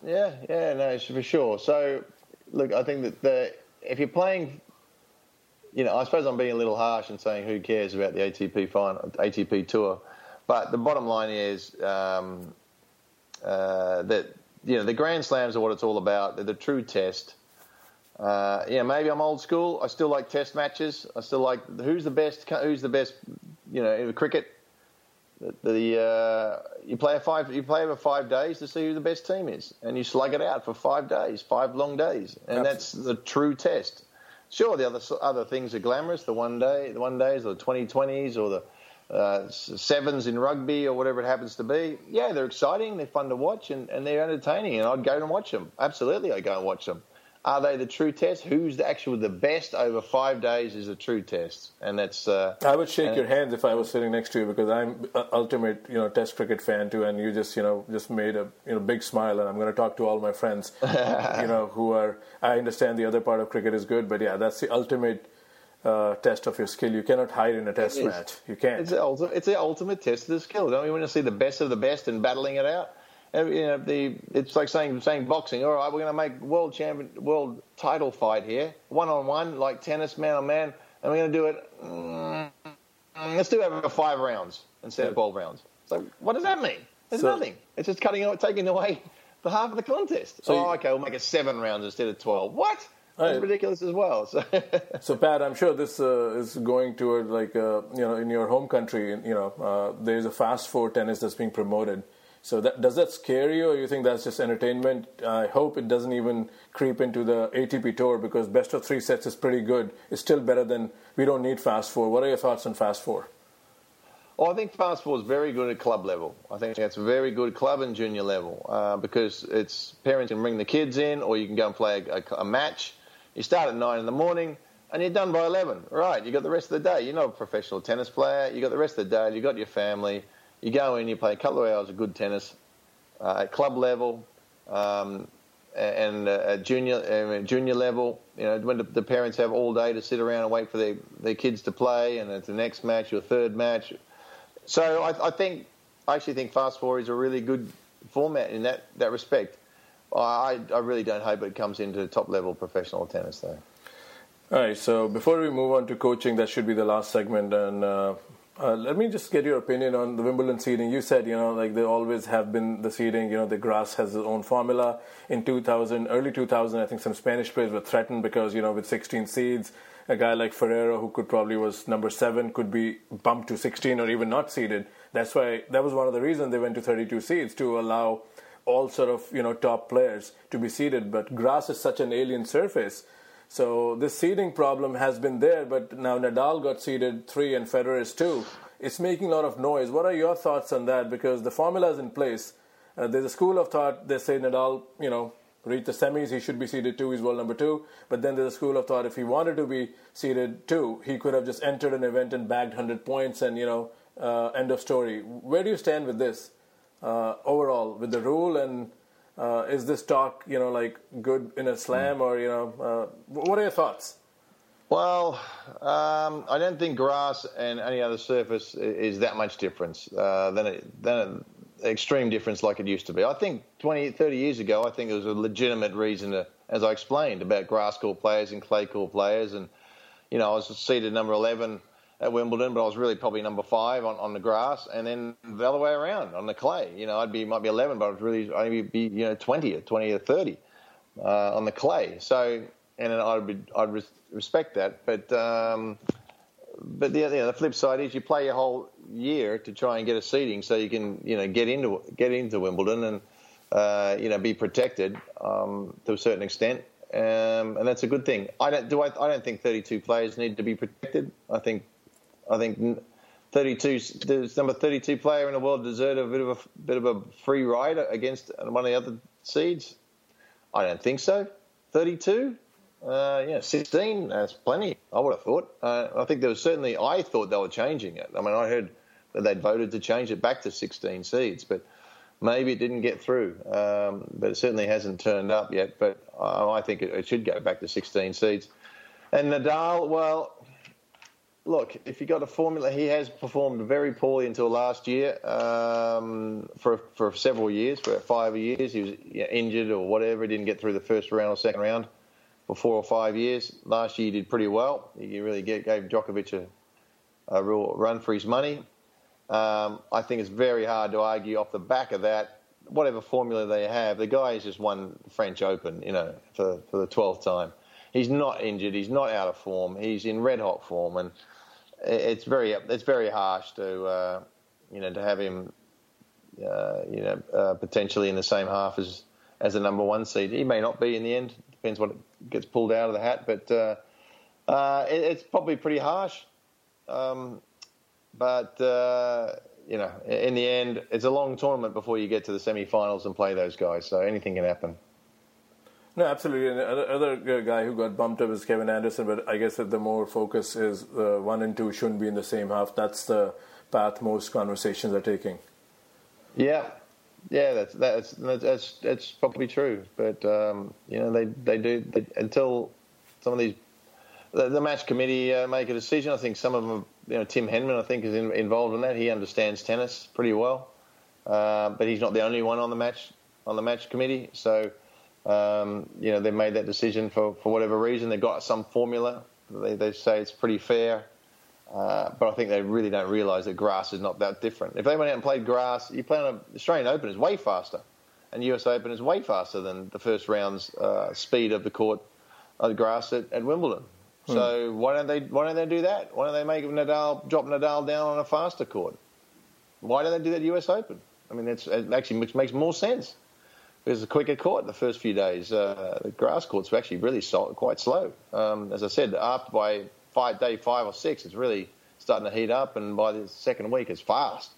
Yeah, yeah, no, for sure. So, look, I think that the, if you're playing, you know, I suppose I'm being a little harsh in saying who cares about the ATP final, ATP tour, but the bottom line is. Um, uh, that you know the Grand Slams are what it's all about. They're the true test. Uh, yeah, maybe I'm old school. I still like test matches. I still like who's the best. Who's the best? You know, in cricket, the, the uh, you play a five. You play over five days to see who the best team is, and you slug it out for five days, five long days, and Absolutely. that's the true test. Sure, the other other things are glamorous. The one day, the one days, or the twenty twenties, or the uh, sevens in rugby or whatever it happens to be. Yeah, they're exciting, they're fun to watch, and, and they're entertaining. And I'd go and watch them. Absolutely, I'd go and watch them. Are they the true test? Who's the actual the best over five days is a true test, and that's. Uh, I would shake your hands if I was sitting next to you because I'm ultimate, you know, Test cricket fan too, and you just, you know, just made a you know big smile, and I'm going to talk to all my friends, you know, who are. I understand the other part of cricket is good, but yeah, that's the ultimate uh, test of your skill. You cannot hide in a test match. You can't. It's the ultimate. It's the ultimate test of the skill. Don't we want to see the best of the best and battling it out? You know, the it's like saying saying boxing. All right, we're going to make world champion world title fight here, one on one, like tennis, man on man, and we're going to do it. Mm, let's do it over five rounds instead yeah. of twelve rounds. So what does that mean? There's so, nothing. It's just cutting out, taking away the half of the contest. So oh, okay, we'll make it seven rounds instead of twelve. What? That's ridiculous as well. So. so, Pat, I'm sure this uh, is going toward like uh, you know in your home country. You know, uh, there's a fast four tennis that's being promoted. So, that, does that scare you, or you think that's just entertainment? I hope it doesn't even creep into the ATP tour because best of three sets is pretty good. It's still better than we don't need fast four. What are your thoughts on fast four? Well, I think fast four is very good at club level. I think it's very good club and junior level uh, because it's parents can bring the kids in, or you can go and play a, a, a match you start at 9 in the morning and you're done by 11. Right, you got the rest of the day. You're not a professional tennis player. You got the rest of the day. You got your family. You go in, you play a couple of hours of good tennis uh, at club level um, and uh, at junior uh, junior level. You know, when the, parents have all day to sit around and wait for their, their kids to play, and it's the next match, your third match. So I, I think I actually think fast four is a really good format in that, that respect. I, I really don't hope it comes into top level professional tennis, though. All right. So before we move on to coaching, that should be the last segment, and uh, Uh, let me just get your opinion on the Wimbledon seeding. You said, you know, like they always have been the seeding. You know, the grass has its own formula. In 2000, early 2000, I think some Spanish players were threatened because, you know, with 16 seeds, a guy like Ferrero, who could probably was number seven, could be bumped to 16 or even not seeded. That's why that was one of the reasons they went to 32 seeds to allow all sort of you know top players to be seeded. But grass is such an alien surface so this seeding problem has been there, but now Nadal got seeded three and Federer is two. It's making a lot of noise. What are your thoughts on that? Because the formula is in place. Uh, there's a school of thought. They say Nadal, you know, reach the semis, he should be seeded two. He's world number two. But then there's a school of thought. If he wanted to be seeded two, he could have just entered an event and bagged 100 points, and you know, uh, end of story. Where do you stand with this uh, overall, with the rule and uh, is this talk, you know, like good in a slam, or you know, uh, what are your thoughts? Well, um, I don't think grass and any other surface is that much difference uh, than, it, than an extreme difference like it used to be. I think 20, 30 years ago, I think there was a legitimate reason to, as I explained, about grass court players and clay court players, and you know, I was seated number 11 at Wimbledon, but I was really probably number five on, on the grass, and then the other way around on the clay. You know, I'd be might be 11, but I was really I'd be you know 20 or 20 or 30 uh, on the clay. So, and I'd be I'd respect that, but um, but the, you know, the flip side is you play your whole year to try and get a seating so you can you know get into get into Wimbledon and uh, you know be protected um, to a certain extent. Um, and that's a good thing. I don't do. I, I don't think 32 players need to be protected. I think I think 32, the number 32 player in the world deserved a bit of a bit of a free ride against one of the other seeds. I don't think so. 32, uh, yeah, 16. That's plenty. I would have thought. Uh, I think there was certainly. I thought they were changing it. I mean, I heard that they'd voted to change it back to 16 seeds, but maybe it didn't get through. Um, but it certainly hasn't turned up yet. But uh, I think it, it should go back to 16 seeds. And Nadal, well, look, if you got a formula, he has performed very poorly until last year. Um, for for several years, for five years, he was injured or whatever. He didn't get through the first round or second round for four or five years. Last year, he did pretty well. He really gave Djokovic a, a real run for his money. Um, I think it's very hard to argue off the back of that. Whatever formula they have, the guy has just won French Open, you know, for for the twelfth time. He's not injured. He's not out of form. He's in red hot form, and it's very it's very harsh to uh, you know to have him uh, you know uh, potentially in the same half as as the number one seed. He may not be in the end. Depends what gets pulled out of the hat, but uh, uh, it, it's probably pretty harsh. Um, but uh, you know, in the end, it's a long tournament before you get to the semi-finals and play those guys. So anything can happen. No, absolutely. And the other, other guy who got bumped up is Kevin Anderson, but I guess that the more focus is uh, one and two shouldn't be in the same half. That's the path most conversations are taking. Yeah, yeah, that's that's that's that's probably true. But um, you know, they they do they, until some of these the, the match committee uh, make a decision. I think some of them, you know, Tim Henman, I think is in, involved in that. He understands tennis pretty well, uh, but he's not the only one on the match on the match committee. So um, you know, they made that decision for, for whatever reason. They've got some formula. They, they say it's pretty fair. Uh, but I think they really don't realise that grass is not that different. If they went out and played grass, you play on a Australian Open is way faster, and US Open is way faster than the first round's uh, speed of the court, of the grass at, at Wimbledon. Hmm. So why don't they why don't they do that? Why don't they make Nadal drop Nadal down on a faster court? Why don't they do that at US Open? I mean, it's, it actually makes more sense it was a quicker court the first few days. Uh, the grass courts were actually really quite slow. Um, as I said, after by five, day five or six, it's really starting to heat up, and by the second week, it's fast.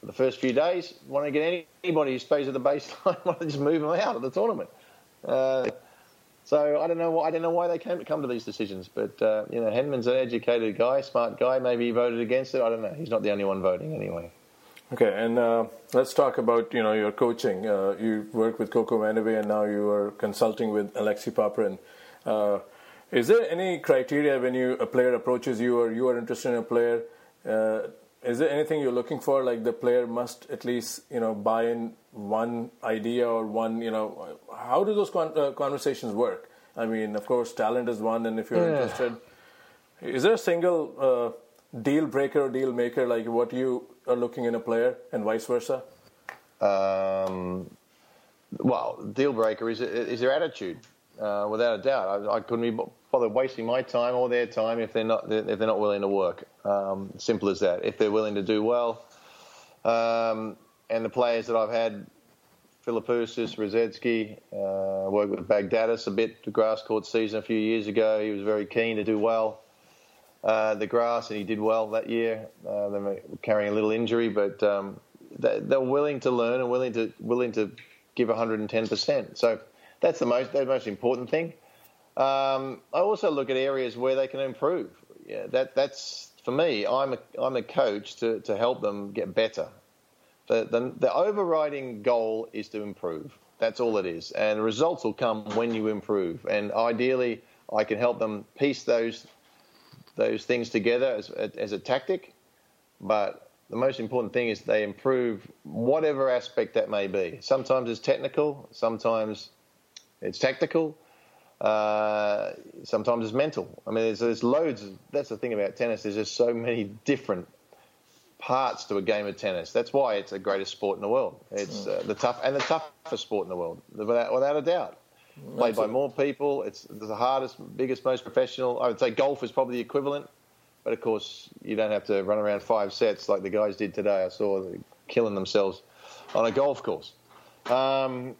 For the first few days, want to get any, anybody who stays at the baseline, want to just move them out of the tournament. Uh, so I don't know. Why, I don't know why they came to come to these decisions, but uh, you know, Henman's an educated guy, smart guy. Maybe he voted against it. I don't know. He's not the only one voting anyway. Okay, and uh, let's talk about you know your coaching. Uh, you work with Coco Vandeweghe, and now you are consulting with Alexei Popyrin. Uh, is there any criteria when you a player approaches you, or you are interested in a player? Uh, is there anything you're looking for? Like the player must at least you know buy in one idea or one you know. How do those con- uh, conversations work? I mean, of course, talent is one, and if you're yeah. interested, is there a single uh, deal breaker or deal maker, like what you are looking in a player, and vice versa? Um, well, deal breaker is is their attitude, uh, without a doubt. I, I, couldn't be bothered wasting my time or their time if they're not if they're not willing to work. Um, simple as that. If they're willing to do well, um, and the players that I've had, Philippoussis, Rusedski, uh, worked with Baghdatis a bit the grass court season a few years ago. He was very keen to do well. Uh, the grass, and he did well that year. Uh, they were carrying a little injury, but um, they, they're willing to learn and willing to willing to give 110%. So that's the most the most important thing. Um, I also look at areas where they can improve. Yeah, that that's for me. I'm a I'm a coach to to help them get better. The, the, the overriding goal is to improve. That's all it is, and results will come when you improve. And ideally, I can help them piece those those things together as, as a tactic. But the most important thing is they improve whatever aspect that may be. Sometimes it's technical, sometimes it's tactical, uh, sometimes it's mental. I mean, there's, there's loads. Of, that's the thing about tennis. There's just so many different parts to a game of tennis. That's why it's the greatest sport in the world. It's uh, the tough and the toughest sport in the world, without, without a doubt. Played by more people. It's the hardest, biggest, most professional. I would say golf is probably the equivalent. But of course, you don't have to run around five sets like the guys did today. I saw them killing themselves on a golf course. Um,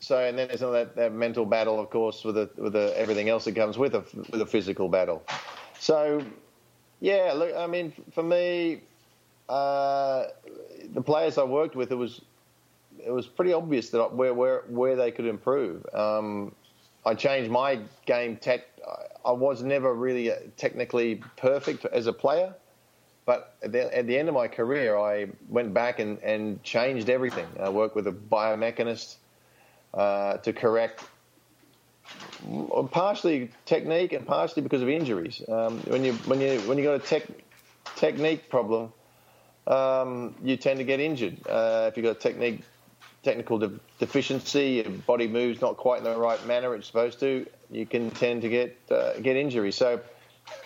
so, and then there's that, that, mental battle, of course, with the, with the, everything else that comes with a with a physical battle. So, yeah, look, I mean, for me, uh, the players I worked with, it was it was pretty obvious that where where where they could improve. Um, I changed my game tech I was never really technically perfect as a player, but at the, at the, end of my career, I went back and, and changed everything. I worked with a biomechanist uh, to correct partially technique and partially because of injuries. Um, when you when you when you got a tech, technique problem, um, you tend to get injured. Uh, if you've got a technique technical de- deficiency, your body moves not quite in the right manner it's supposed to, you can tend to get uh, get injuries. So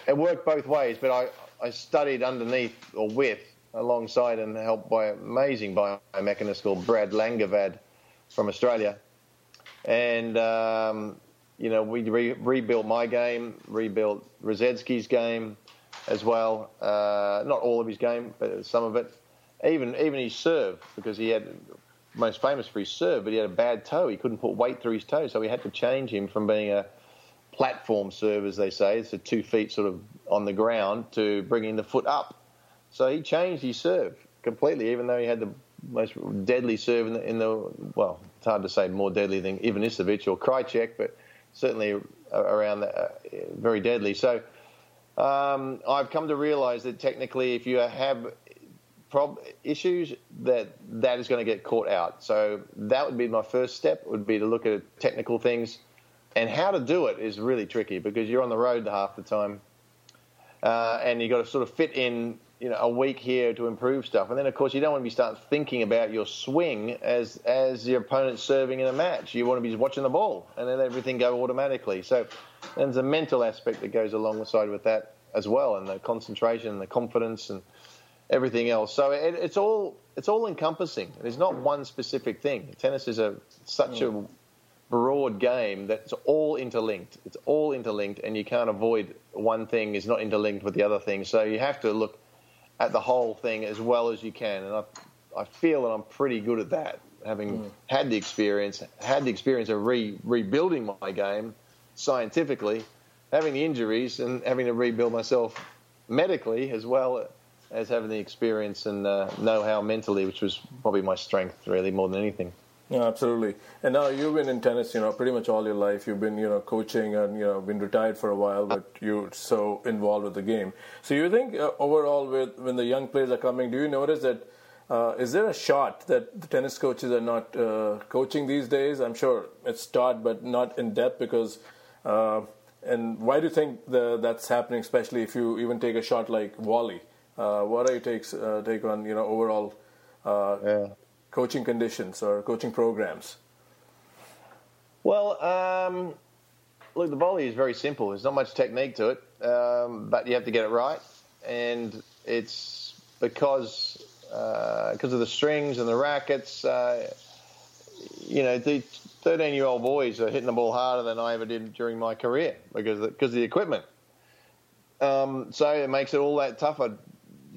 it worked both ways. But I, I studied underneath or with alongside and helped by an amazing biomechanist called Brad Langeveld from Australia. And um, you know we re- rebuilt my game, rebuilt Rusedski's game as well. Uh, not all of his game, but some of it. Even even his serve because he had most famous for his serve, but he had a bad toe. He couldn't put weight through his toe, so we had to change him from being a platform serve, as they say, so two feet sort of on the ground, to bringing the foot up. So he changed his serve completely, even though he had the most deadly serve in the, in the well, it's hard to say more deadly than Ivanisevic or Krajicek, but certainly around that, uh, very deadly. So um, I've come to realise that technically, if you have prob- issues that that is going to get caught out. So that would be my first step. Would be to look at technical things, and how to do it is really tricky because you're on the road half the time, uh, and you got to sort of fit in. You know, a week here to improve stuff, and then of course you don't want to be start thinking about your swing as as your opponent's serving in a match. You want to be watching the ball, and then everything go automatically. So there's a mental aspect that goes alongside with that as well, and the concentration, and the confidence, and everything else. So it, it's all it's all encompassing. There's not one specific thing. Tennis is a such a broad game that's all interlinked. It's all interlinked, and you can't avoid one thing is not interlinked with the other thing. So you have to look at the whole thing as well as you can. And I, I feel that I'm pretty good at that, having mm. had the experience, had the experience of re, rebuilding my game scientifically, having the injuries, and having to rebuild myself medically as well as having the experience and uh, know-how mentally, which was probably my strength really more than anything. Yeah, absolutely. And now you've been in tennis, you know, pretty much all your life. You've been, you know, coaching and you know, been retired for a while, but you're so involved with the game. So you think uh, overall, with when the young players are coming, do you notice that? Uh, is there a shot that the tennis coaches are not uh, coaching these days? I'm sure it's taught, but not in depth because. Uh, and why do you think the, that's happening? Especially if you even take a shot like volley. Uh, what are your takes uh, take on you know overall uh, yeah. coaching conditions or coaching programs? Well, um, look, the volley is very simple. There's not much technique to it, um, but you have to get it right. and it's because because uh, of the strings and the rackets. Uh, you know, the 13 year old boys are hitting the ball harder than I ever did during my career because of the, because of the equipment. Um, so it makes it all that tougher.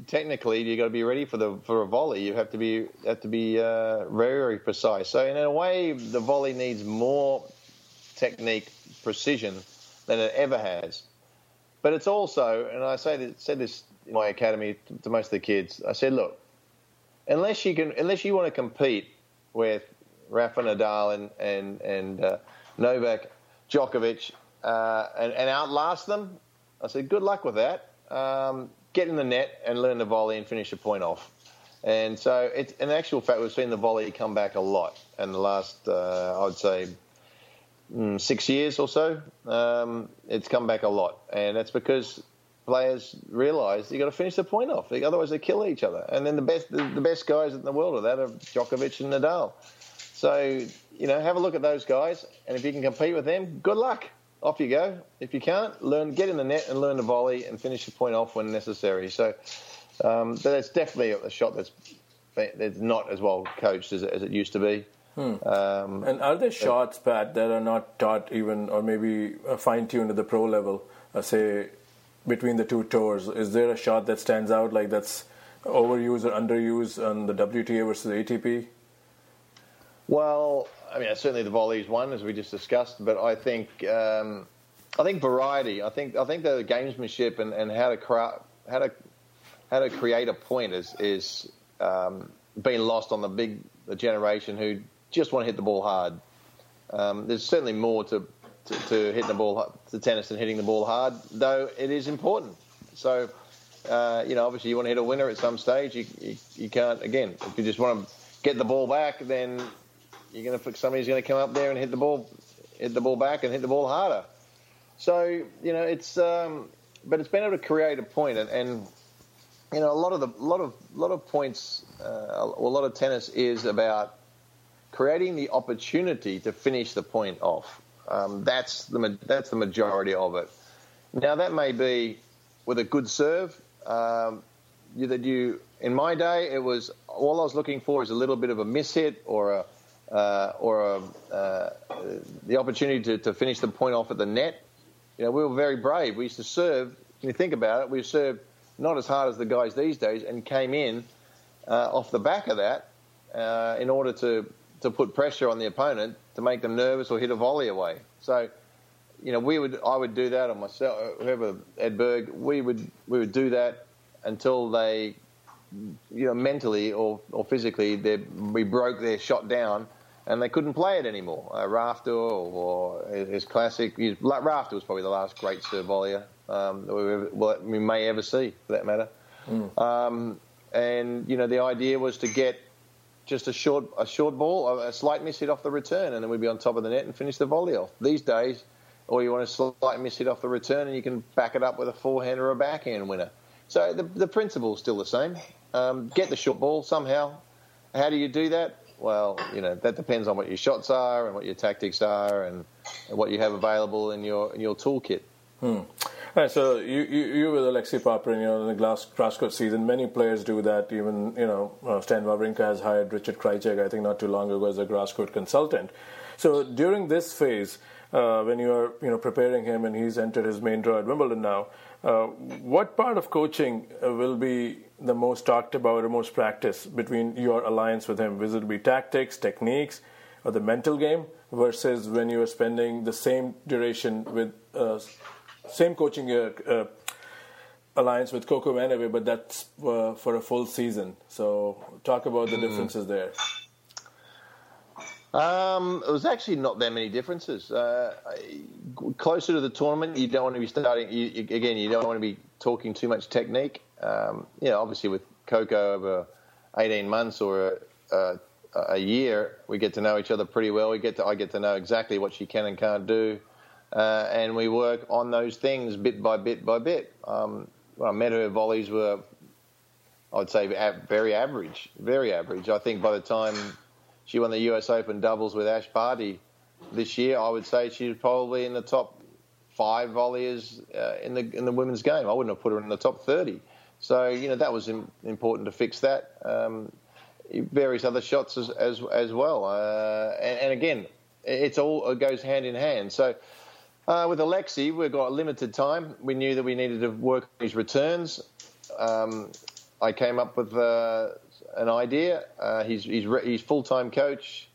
Technically, you've got to be ready for the for a volley. You have to be have to be uh, very very precise. So in a way, the volley needs more technique precision than it ever has. But it's also, and I say this, said this in my academy to, to most of the kids. I said, look, unless you can, unless you want to compete with Rafa Nadal and and and uh, Novak Djokovic uh, and, and, outlast them, I said, good luck with that. Um, get in the net and learn the volley and finish a point off. And so, it's, in actual fact, we've seen the volley come back a lot in the last, uh, I'd say, mm, six years or so. Um, it's come back a lot, and that's because players realise you got to finish the point off. Otherwise, they kill each other. And then the best, the, the best guys in the world are that of Djokovic and Nadal. So you know, have a look at those guys, and if you can compete with them, good luck. Off you go. If you can't, learn, get in the net and learn to volley and finish the point off when necessary. So um, that's definitely a shot that's that's not as well coached as, as it used to be. Hmm. Um, and are there shots, Pat, that are not taught even, or maybe fine tuned at the pro level? Uh, say between the two tours, is there a shot that stands out like that's overused or underused on the WTA versus ATP? Well, I mean, certainly the volley is one, as we just discussed, but I think um, I think variety. I think I think the gamesmanship and, and how to how to how to create a point is is um, being lost on the big the generation who just want to hit the ball hard. Um, there's certainly more to, to, to hitting the ball to tennis than hitting the ball hard, though it is important. So, uh, you know, obviously you want to hit a winner at some stage. You, you, you can't again if you just want to get the ball back, then you're going to somebody's going to come up there and hit the ball, hit the ball back and hit the ball harder. So you know it's, um, but it's been able to create a point, and, and you know a lot of the lot of lot of points, uh, a lot of tennis is about creating the opportunity to finish the point off. Um, that's the that's the majority of it. Now that may be with a good serve. Um, that you in my day it was all I was looking for is a little bit of a miss hit or a uh, or a, uh, the opportunity to, to finish the point off at the net. You know, we were very brave. We used to serve. When you think about it, we served not as hard as the guys these days, and came in uh, off the back of that uh, in order to to put pressure on the opponent to make them nervous or hit a volley away. So, you know, we would I would do that on myself, whoever Edberg, we would we would do that until they, you know, mentally or or physically, they we broke their shot down. And they couldn't play it anymore. Uh, Rafter or, or his classic, his, Rafter was probably the last great serve volleyer um, that we, ever, we, may ever see, for that matter. Mm. Um, and you know, the idea was to get just a short a short ball, a slight miss hit off the return, and then we'd be on top of the net and finish the volley off. These days, or you want a slight miss hit off the return, and you can back it up with a forehand or a backhand winner. So the the principle is still the same. Um, get the short ball somehow. How do you do that? Well, you know that depends on what your shots are and what your tactics are and, and what you have available in your in your toolkit. Hmm. Right, so you, you, you with Alexei Popyrin, you know, in the grass court season, many players do that. Even, you know, uh, Stan Wawrinka has hired Richard Krajicek, I think not too long ago, as a grass court consultant. So during this phase, uh, when you are, you know, preparing him and he's entered his main draw at Wimbledon now, uh, what part of coaching uh, will be the most talked about or most practiced between your alliance with him? Will it be tactics, techniques, or the mental game versus when you are spending the same duration with uh, same coaching uh, uh, alliance with Coco Vandeweghe, but that's uh, for a full season. So talk about the hmm. differences there. Um, it was actually not that many differences. Uh, closer to the tournament, you don't want to be starting. You, again, you don't want to be talking too much technique. Um, you know, obviously with Coco over 18 months or a, a, a, year, we get to know each other pretty well. We get to I get to know exactly what she can and can't do uh, and we work on those things bit by bit by bit. Um, when I met her, volleys were, I'd say, very average, very average. I think by the time she won the US Open doubles with Ash Barty this year, I would say she's probably in the top five volleyers uh, in the in the women's game. I wouldn't have put her in the top thirty. So you know that was important to fix that. Um, various other shots as as, as well, uh, and, and, again, it's all it goes hand in hand. So. Uh, with Alexei, we've got limited time. We knew that we needed to work on his returns. Um, I came up with uh, an idea. Uh, he's he's, he's full time coach.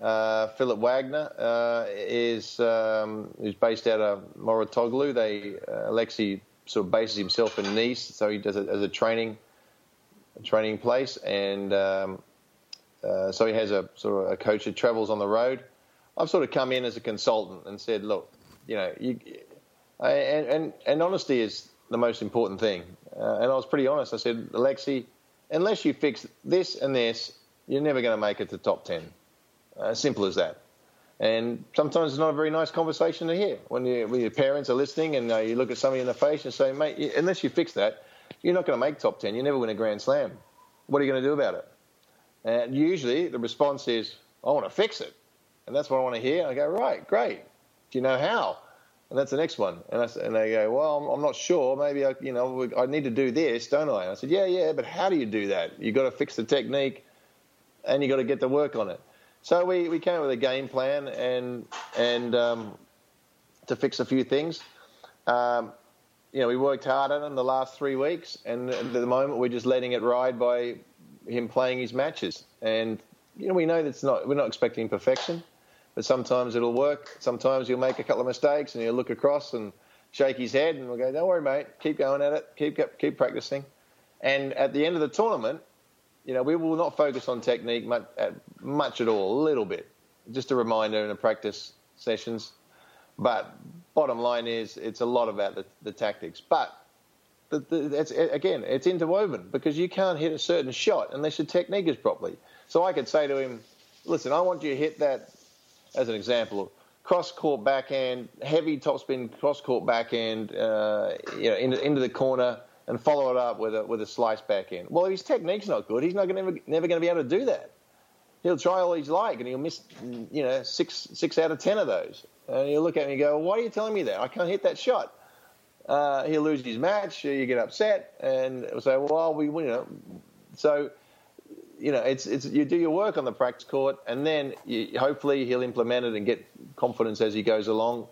Uh, Philip Wagner uh, is um, is based out of Mouratoglou. They uh, Alexei sort of bases himself in Nice, so he does it as a training a training place, and um, uh, so he has a sort of a coach that travels on the road. I've sort of come in as a consultant and said, look, you know, you, I, and, and and honesty is the most important thing. Uh, and I was pretty honest. I said, Alexei, unless you fix this and this, you're never going to make it to top 10. Uh, simple as that. And sometimes it's not a very nice conversation to hear when, you, when your parents are listening and uh, you look at somebody in the face and say, mate, unless you fix that, you're not going to make top 10. You never win a Grand Slam. What are you going to do about it? And usually the response is, I want to fix it. And that's what I want to hear. I go, right, great. Do you know how? And that's the next one. And, I, and they go, well, I'm, I'm, not sure. Maybe I, you know, I need to do this, don't I? And I said, yeah, yeah, but how do you do that? You've got to fix the technique, and you've got to get to work on it. So we, we came up with a game plan and and um, to fix a few things. Um, you know, we worked hard on in the last three weeks, and at the moment we're just letting it ride by him playing his matches. And you know, we know that's not we're not expecting perfection but sometimes it'll work. Sometimes you'll make a couple of mistakes and you'll look across and shake his head and we'll go, don't worry, mate, keep going at it, keep keep practicing. And at the end of the tournament, you know, we will not focus on technique much, uh, much at all, a little bit, just a reminder in the practice sessions. But bottom line is, it's a lot about the, the tactics. But the, the, it's, again, it's interwoven because you can't hit a certain shot unless your technique is properly. So I could say to him, listen, I want you to hit that as an example, cross court backhand, heavy topspin cross court backhand, uh, you know, into, into the corner and follow it up with a with a slice backhand. Well, his technique's not good. He's not gonna, never going to be able to do that. He'll try all he's like, and he'll miss, you know, six six out of ten of those. And you look at me and go, "Why are you telling me that? I can't hit that shot." Uh, he'll lose his match. You get upset, and say, "Well, we, you know." So you know, it's it's you do your work on the practice court, and then you, hopefully he'll implement it and get confidence as he goes along.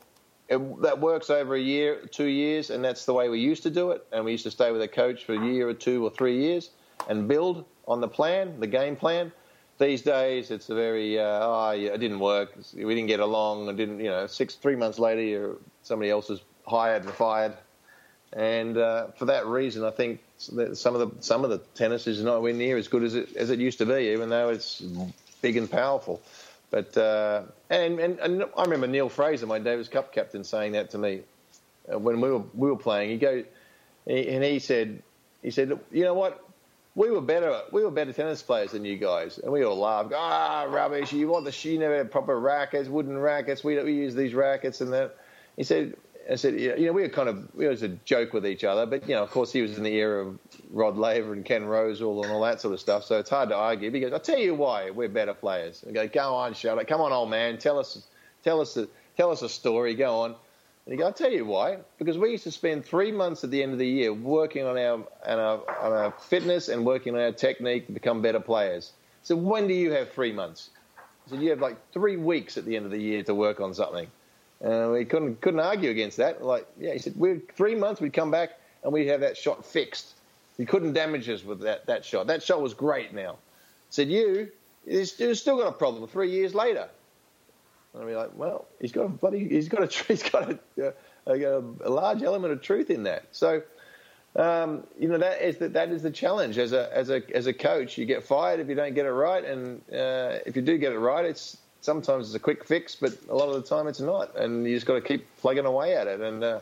It, that works over a year, two years, and that's the way we used to do it. And we used to stay with a coach for a year or two or three years and build on the plan, the game plan. These days, it's a very uh, oh, yeah, it didn't work. We didn't get along. It didn't, you know, six three months later, somebody else is hired and fired. And uh, for that reason, I think some of the some of the tennis is nowhere near as good as it as it used to be, even though it's big and powerful. But uh, and, and, and I remember Neale Fraser, my Davis Cup captain, saying that to me uh, when we were we were playing. He go and he said he said you know what we were better we were better tennis players than you guys, and we all laughed. Ah, rubbish! You want the she never had proper rackets, wooden rackets. We we use these rackets and that. He said I said, you know, we were kind of, we always a joke with each other, but, you know, of course he was in the era of Rod Laver and Ken Rosewall and all that sort of stuff, so it's hard to argue. He goes, I'll tell you why we're better players. I go, go on, Charlotte, come on, old man, tell us, tell us, a, tell us a story, go on. And he goes, I'll tell you why, because we used to spend three months at the end of the year working on our, on our, on our fitness and working on our technique to become better players. So when do you have three months? So you have like three weeks at the end of the year to work on something. And we couldn't couldn't argue against that. Like, yeah, he said, we three months we'd come back and we'd have that shot fixed. You couldn't damage us with that, that shot. That shot was great now. Said, you, he's still got a problem three years later. And I'd be like, well, he's got a bloody, he's got a, he's got a, a, a large element of truth in that. So, um, you know, that is the, that is the challenge as a as a as a coach. You get fired if you don't get it right, and uh, if you do get it right, it's sometimes it's a quick fix, but a lot of the time it's not, and you just got to keep plugging away at it and uh,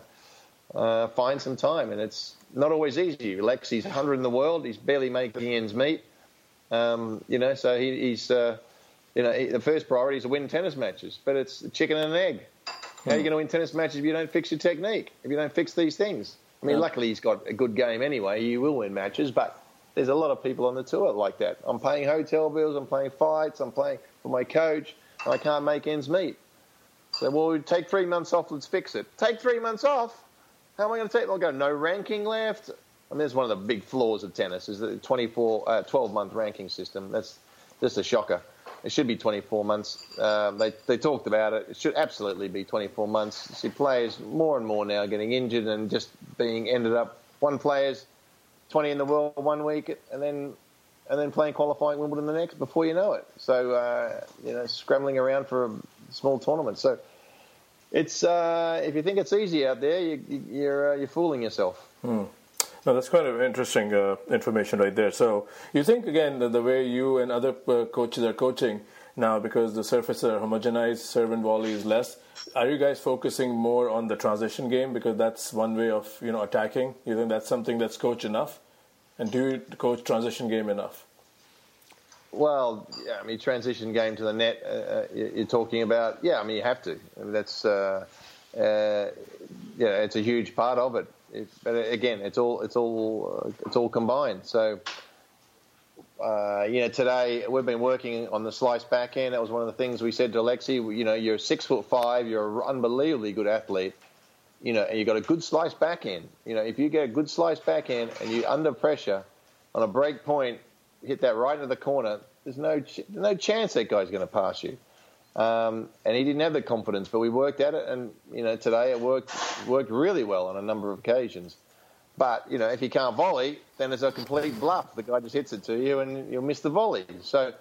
uh, find some time. And it's not always easy. Lexi's 100 in the world; he's barely making ends meet. Um, you know, so he, he's uh, you know he, the first priority is to win tennis matches, but it's chicken and an egg. How are you hmm. going to win tennis matches if you don't fix your technique? If you don't fix these things? I mean, yeah. luckily he's got a good game anyway. You will win matches, but there's a lot of people on the tour like that. I'm paying hotel bills, I'm playing fights, I'm playing for my coach. I can't make ends meet. So, well, we take three months off, let's fix it. Take three months off? How am I going to take? I'll go, no ranking left. I mean, that's one of the big flaws of tennis is the 24, uh, 12 month ranking system. That's just a shocker. It should be 24 months. Um, they, they talked about it. It should absolutely be 24 months. See players more and more now getting injured and just being ended up. One player's 20 in the world one week and then and then playing qualifying Wimbledon the next before you know it. So uh, you know, scrambling around for a small tournament. So it's uh, if you think it's easy out there, you, are you're, uh, you're fooling yourself. Hmm. No, that's of interesting uh, information right there. So you think again that the way you and other uh, coaches are coaching now, because the surfaces are homogenized, serve and volley is less. Are you guys focusing more on the transition game because that's one way of you know attacking? You think that's something that's coached enough, and do you coach transition game enough? Well, yeah, I mean, transition game to the net. Uh, uh you're talking about, yeah. I mean, you have to. I mean, that's, uh, uh, yeah, it's a huge part of it. it but again, it's all, it's all, uh, it's all combined. So, uh, you know, today we've been working on the slice backhand. That was one of the things we said to Alexei. You know, you're six foot five. You're an unbelievably good athlete. You know, and you've got a good slice back backhand. You know, if you get a good slice back backhand and you're under pressure on a break point hit that right into the corner, there's no ch- no chance that guy's going to pass you. Um, and he didn't have the confidence, but we worked at it, and you know today it worked worked really well on a number of occasions. But you know if you can't volley, then it's a complete bluff. The guy just hits it to you, and you'll miss the volley. So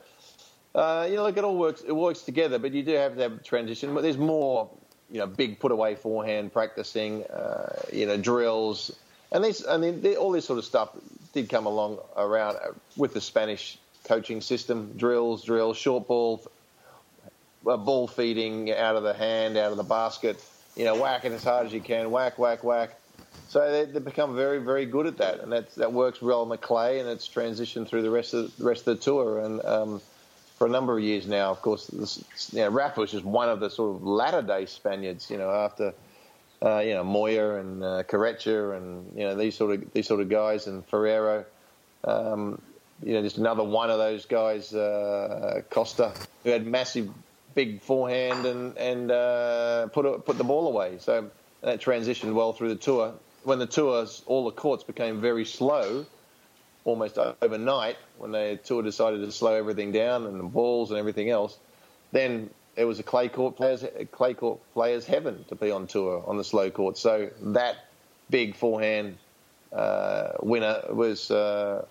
uh, you know, look, it all works. It works together, but you do have to have transition. But there's more, you know, big put away forehand practicing, uh, you know, drills, and this. I mean, all this sort of stuff did come along around uh, with the Spanish coaching system, drills, drills, short ball, uh, ball feeding out of the hand, out of the basket, you know, whack it as hard as you can, whack, whack, whack. So they, they become very, very good at that, and that that works well on the clay, and it's transitioned through the rest of the rest of the tour. And um, for a number of years now, of course, this, you know, Rafa was just one of the sort of latter day Spaniards. You know, after uh, you know Moya and uh, and you know these sort of these sort of guys and Ferrero. Um, you know, just another one of those guys, uh, Costa, who had massive, big forehand and and uh, put a, put the ball away. So that transitioned well through the tour. When the tours, all the courts became very slow, almost overnight. When the tour decided to slow everything down and the balls and everything else, then it was a clay court players clay court players heaven to be on tour on the slow court. So that big forehand uh, winner was uh,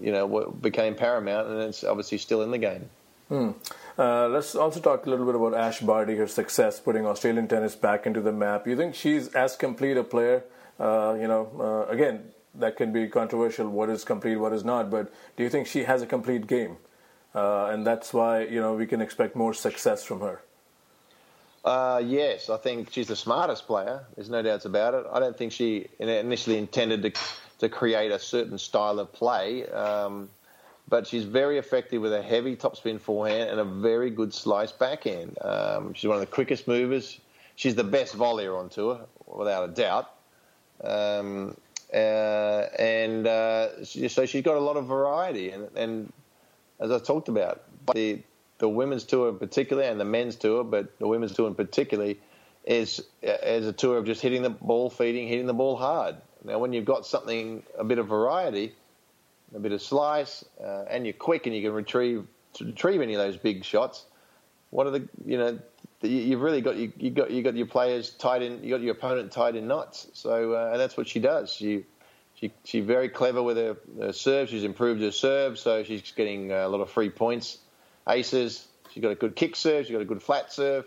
you know became paramount, and it's obviously still in the game. Hmm. Uh, let's also talk a little bit about Ash Barty, her success putting Australian tennis back into the map. You think she's as complete a player? Uh, you know, uh, again, that can be controversial. What is complete, what is not? But do you think she has a complete game? uh, and that's why you know we can expect more success from her. Uh, yes, I think she's the smartest player. There's no doubts about it. I don't think she initially intended to to create a certain style of play, um, but she's very effective with a heavy topspin forehand and a very good slice backhand. Um, she's one of the quickest movers. She's the best volleyer on tour, without a doubt. Um, uh, and uh, so she's got a lot of variety, and, and as I talked about, the the women's tour in particular and the men's tour, but the women's tour in particular is is a tour of just hitting the ball, feeding, hitting the ball hard. Now, when you've got something a bit of variety, a bit of slice, uh, and you're quick and you can retrieve retrieve any of those big shots, what are the you know you've really got you, you got you got your players tied in, you got your opponent tied in knots. So uh, and that's what she does. She she, she's very clever with her, her serve. She's improved her serve, so she's getting a lot of free points, aces. She's got a good kick serve. She's got a good flat serve.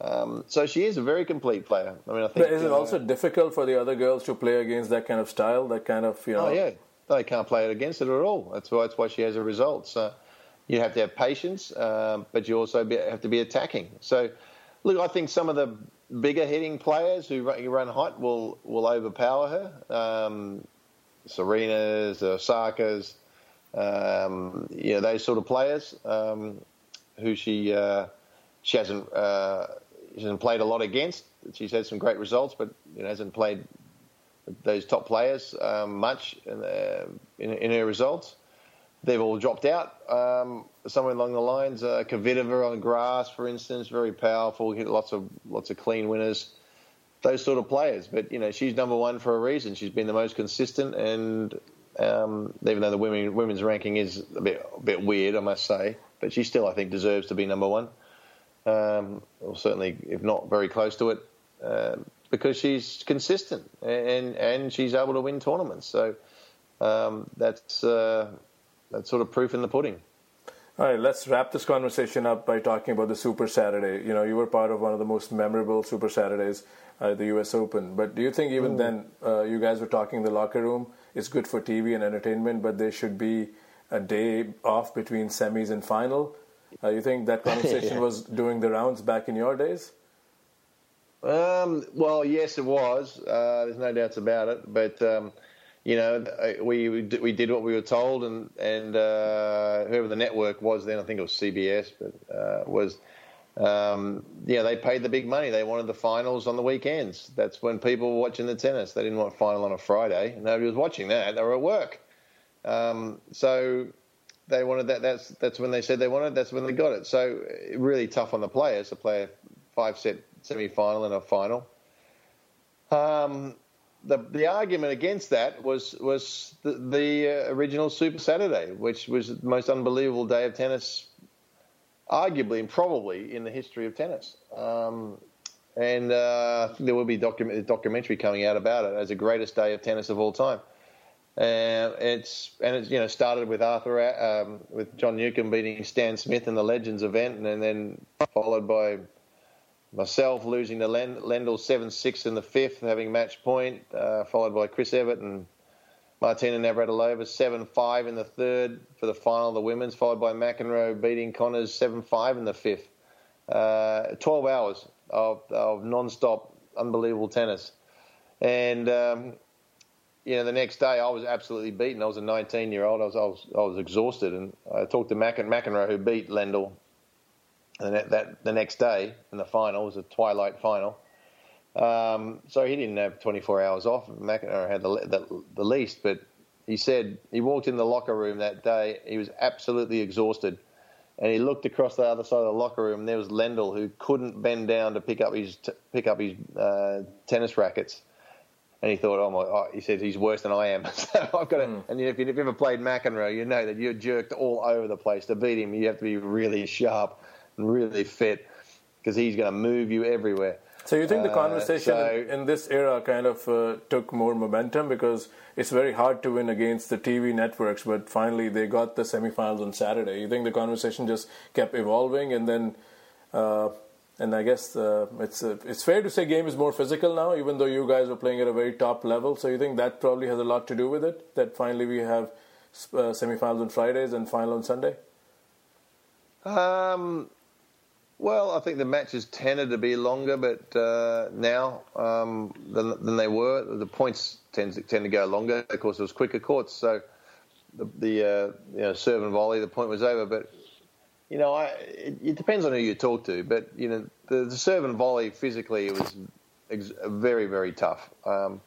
Um, so she is a very complete player. I mean, I think. But is it uh, also difficult for the other girls to play against that kind of style? That kind of you know. Oh yeah, they can't play it against it at all. That's why. That's why she has a result. So you have to have patience, um, but you also be, have to be attacking. So, look, I think some of the bigger hitting players who run, run hot will will overpower her. Um, Serena's, uh, Osaka's, um, you know, those sort of players um, who she uh, she hasn't uh, she hasn't played a lot against. She's had some great results, but you know, hasn't played those top players um, much in, uh, in, in, her results. They've all dropped out. Um, somewhere along the lines, uh, Kvitova on grass, for instance, very powerful, hit lots of lots of clean winners. those sort of players. But you know, she's number one for a reason. She's been the most consistent, and um, even though the women, women's ranking is a bit a bit weird, I must say, but she still I think deserves to be number one. Um, or certainly, if not very close to it, uh, because she's consistent and and she's able to win tournaments. So um, that's uh, that's sort of proof in the pudding. All right, let's wrap this conversation up by talking about the Super Saturday. You know, you were part of one of the most memorable Super Saturdays uh, the U.S. Open. But do you think even mm. then, uh, you guys were talking in the locker room, it's good for TV and entertainment, but there should be a day off between semis and final? Uh, you think that conversation yeah. was doing the rounds back in your days? Um, well, yes, it was. Uh, there's no doubts about it. But um, you know, we we did what we were told, and and uh, whoever the network was then, I think it was CBS, but uh, was. Um, yeah, they paid the big money. They wanted the finals on the weekends. That's when people were watching the tennis. They didn't want a final on a Friday. Nobody was watching that. They were at work. Um, so they wanted that. That's that's when they said they wanted. That's when they got it. So really tough on the players to play a five set semi final and a final. Um, the the argument against that was was the, the uh, original Super Saturday, which was the most unbelievable day of tennis, arguably and probably in the history of tennis. Um, and uh, there will be a documentary coming out about it as the greatest day of tennis of all time. And it's and it's you know started with Arthur um, with John Newcombe beating Stan Smith in the Legends event, and then followed by myself losing to Lendl 7-6 in the fifth, having match point, uh, followed by Chris Evert and Martina Navratilova 7-5 in the third for the final of the women's, followed by McEnroe beating Connors 7-5 in the fifth. Uh, 12 hours of, of non-stop, unbelievable tennis. And, um, you know, the next day I was absolutely beaten. I was a 19-year-old. I was, I was, I was exhausted. And I talked to McEnroe, who beat Lendl and that, that the next day in the final was a twilight final. Um, so he didn't have 24 hours off. McEnroe had the, the, the least, but he said he walked in the locker room that day. He was absolutely exhausted, and he looked across the other side of the locker room. And there was Lendl, who couldn't bend down to pick up his t- pick up his uh, tennis rackets. And he thought, oh my! Oh, he said he's worse than I am. so I've got to. Mm. And if you've ever played McEnroe, you know that you're jerked all over the place to beat him. You have to be really sharp really fit because he's going to move you everywhere. So you think the uh, conversation uh, so, in this era kind of uh, took more momentum because it's very hard to win against the TV networks, but finally they got the semifinals on Saturday. You think the conversation just kept evolving, and then, uh, and I guess uh, it's uh, it's fair to say game is more physical now, even though you guys are playing at a very top level. So you think that probably has a lot to do with it that finally we have semifinals on Fridays and final on Sunday. Um, well, I think the matches tended to be longer, but uh, now um, than, than they were. The points tend to, tend to go longer. Of course, it was quicker courts, so the, the uh, you know, serve and volley, the point was over. But you know, I, it, it, depends on who you talk to. But you know, the, the serve and volley physically it was ex- very very tough. Um,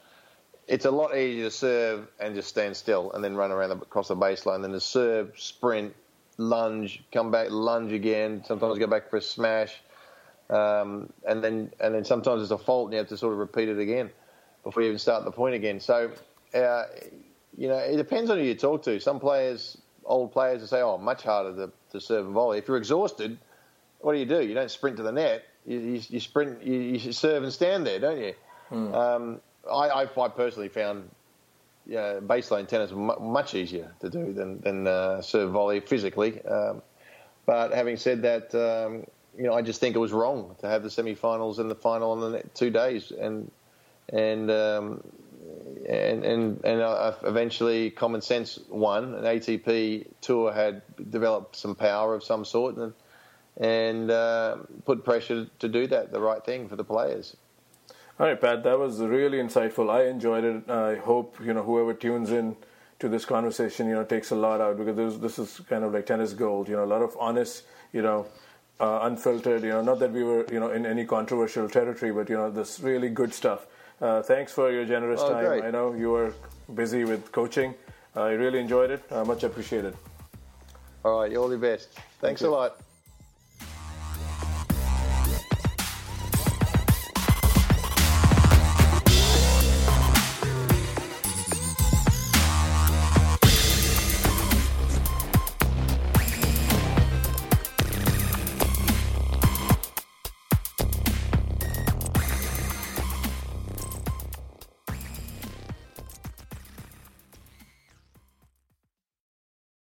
it's a lot easier to serve and just stand still and then run around the, across the baseline than to serve, sprint, lunge, come back, lunge again. Sometimes go back for a smash, um, and then and then sometimes it's a fault, and you have to sort of repeat it again before you even start the point again. So, uh, you know, it depends on who you talk to. Some players, old players, will say, "Oh, much harder to, to serve and volley." If you're exhausted, what do you do? You don't sprint to the net. You, you, you sprint, you, you, serve and stand there, don't you? Hmm. Um, I, I, I personally found yeah, baseline tennis much easier to do than than uh, serve volley physically. Um, but having said that, um, you know, I just think it was wrong to have the semi-finals and the final on the two days, and and um, and and and uh, eventually common sense won. An ATP tour had developed some power of some sort, and and uh, put pressure to do that, the right thing for the players. All right, Pat, that was really insightful. I enjoyed it. I hope you know whoever tunes in to this conversation, you know, takes a lot out because this, this is kind of like tennis gold. You know, a lot of honest, you know, uh, unfiltered. You know, not that we were you know in any controversial territory, but you know, this really good stuff. Uh, thanks for your generous oh, time. Great. I know you were busy with coaching. I really enjoyed it. Uh, much appreciated. All right, you're all the best. Thanks Thank a lot.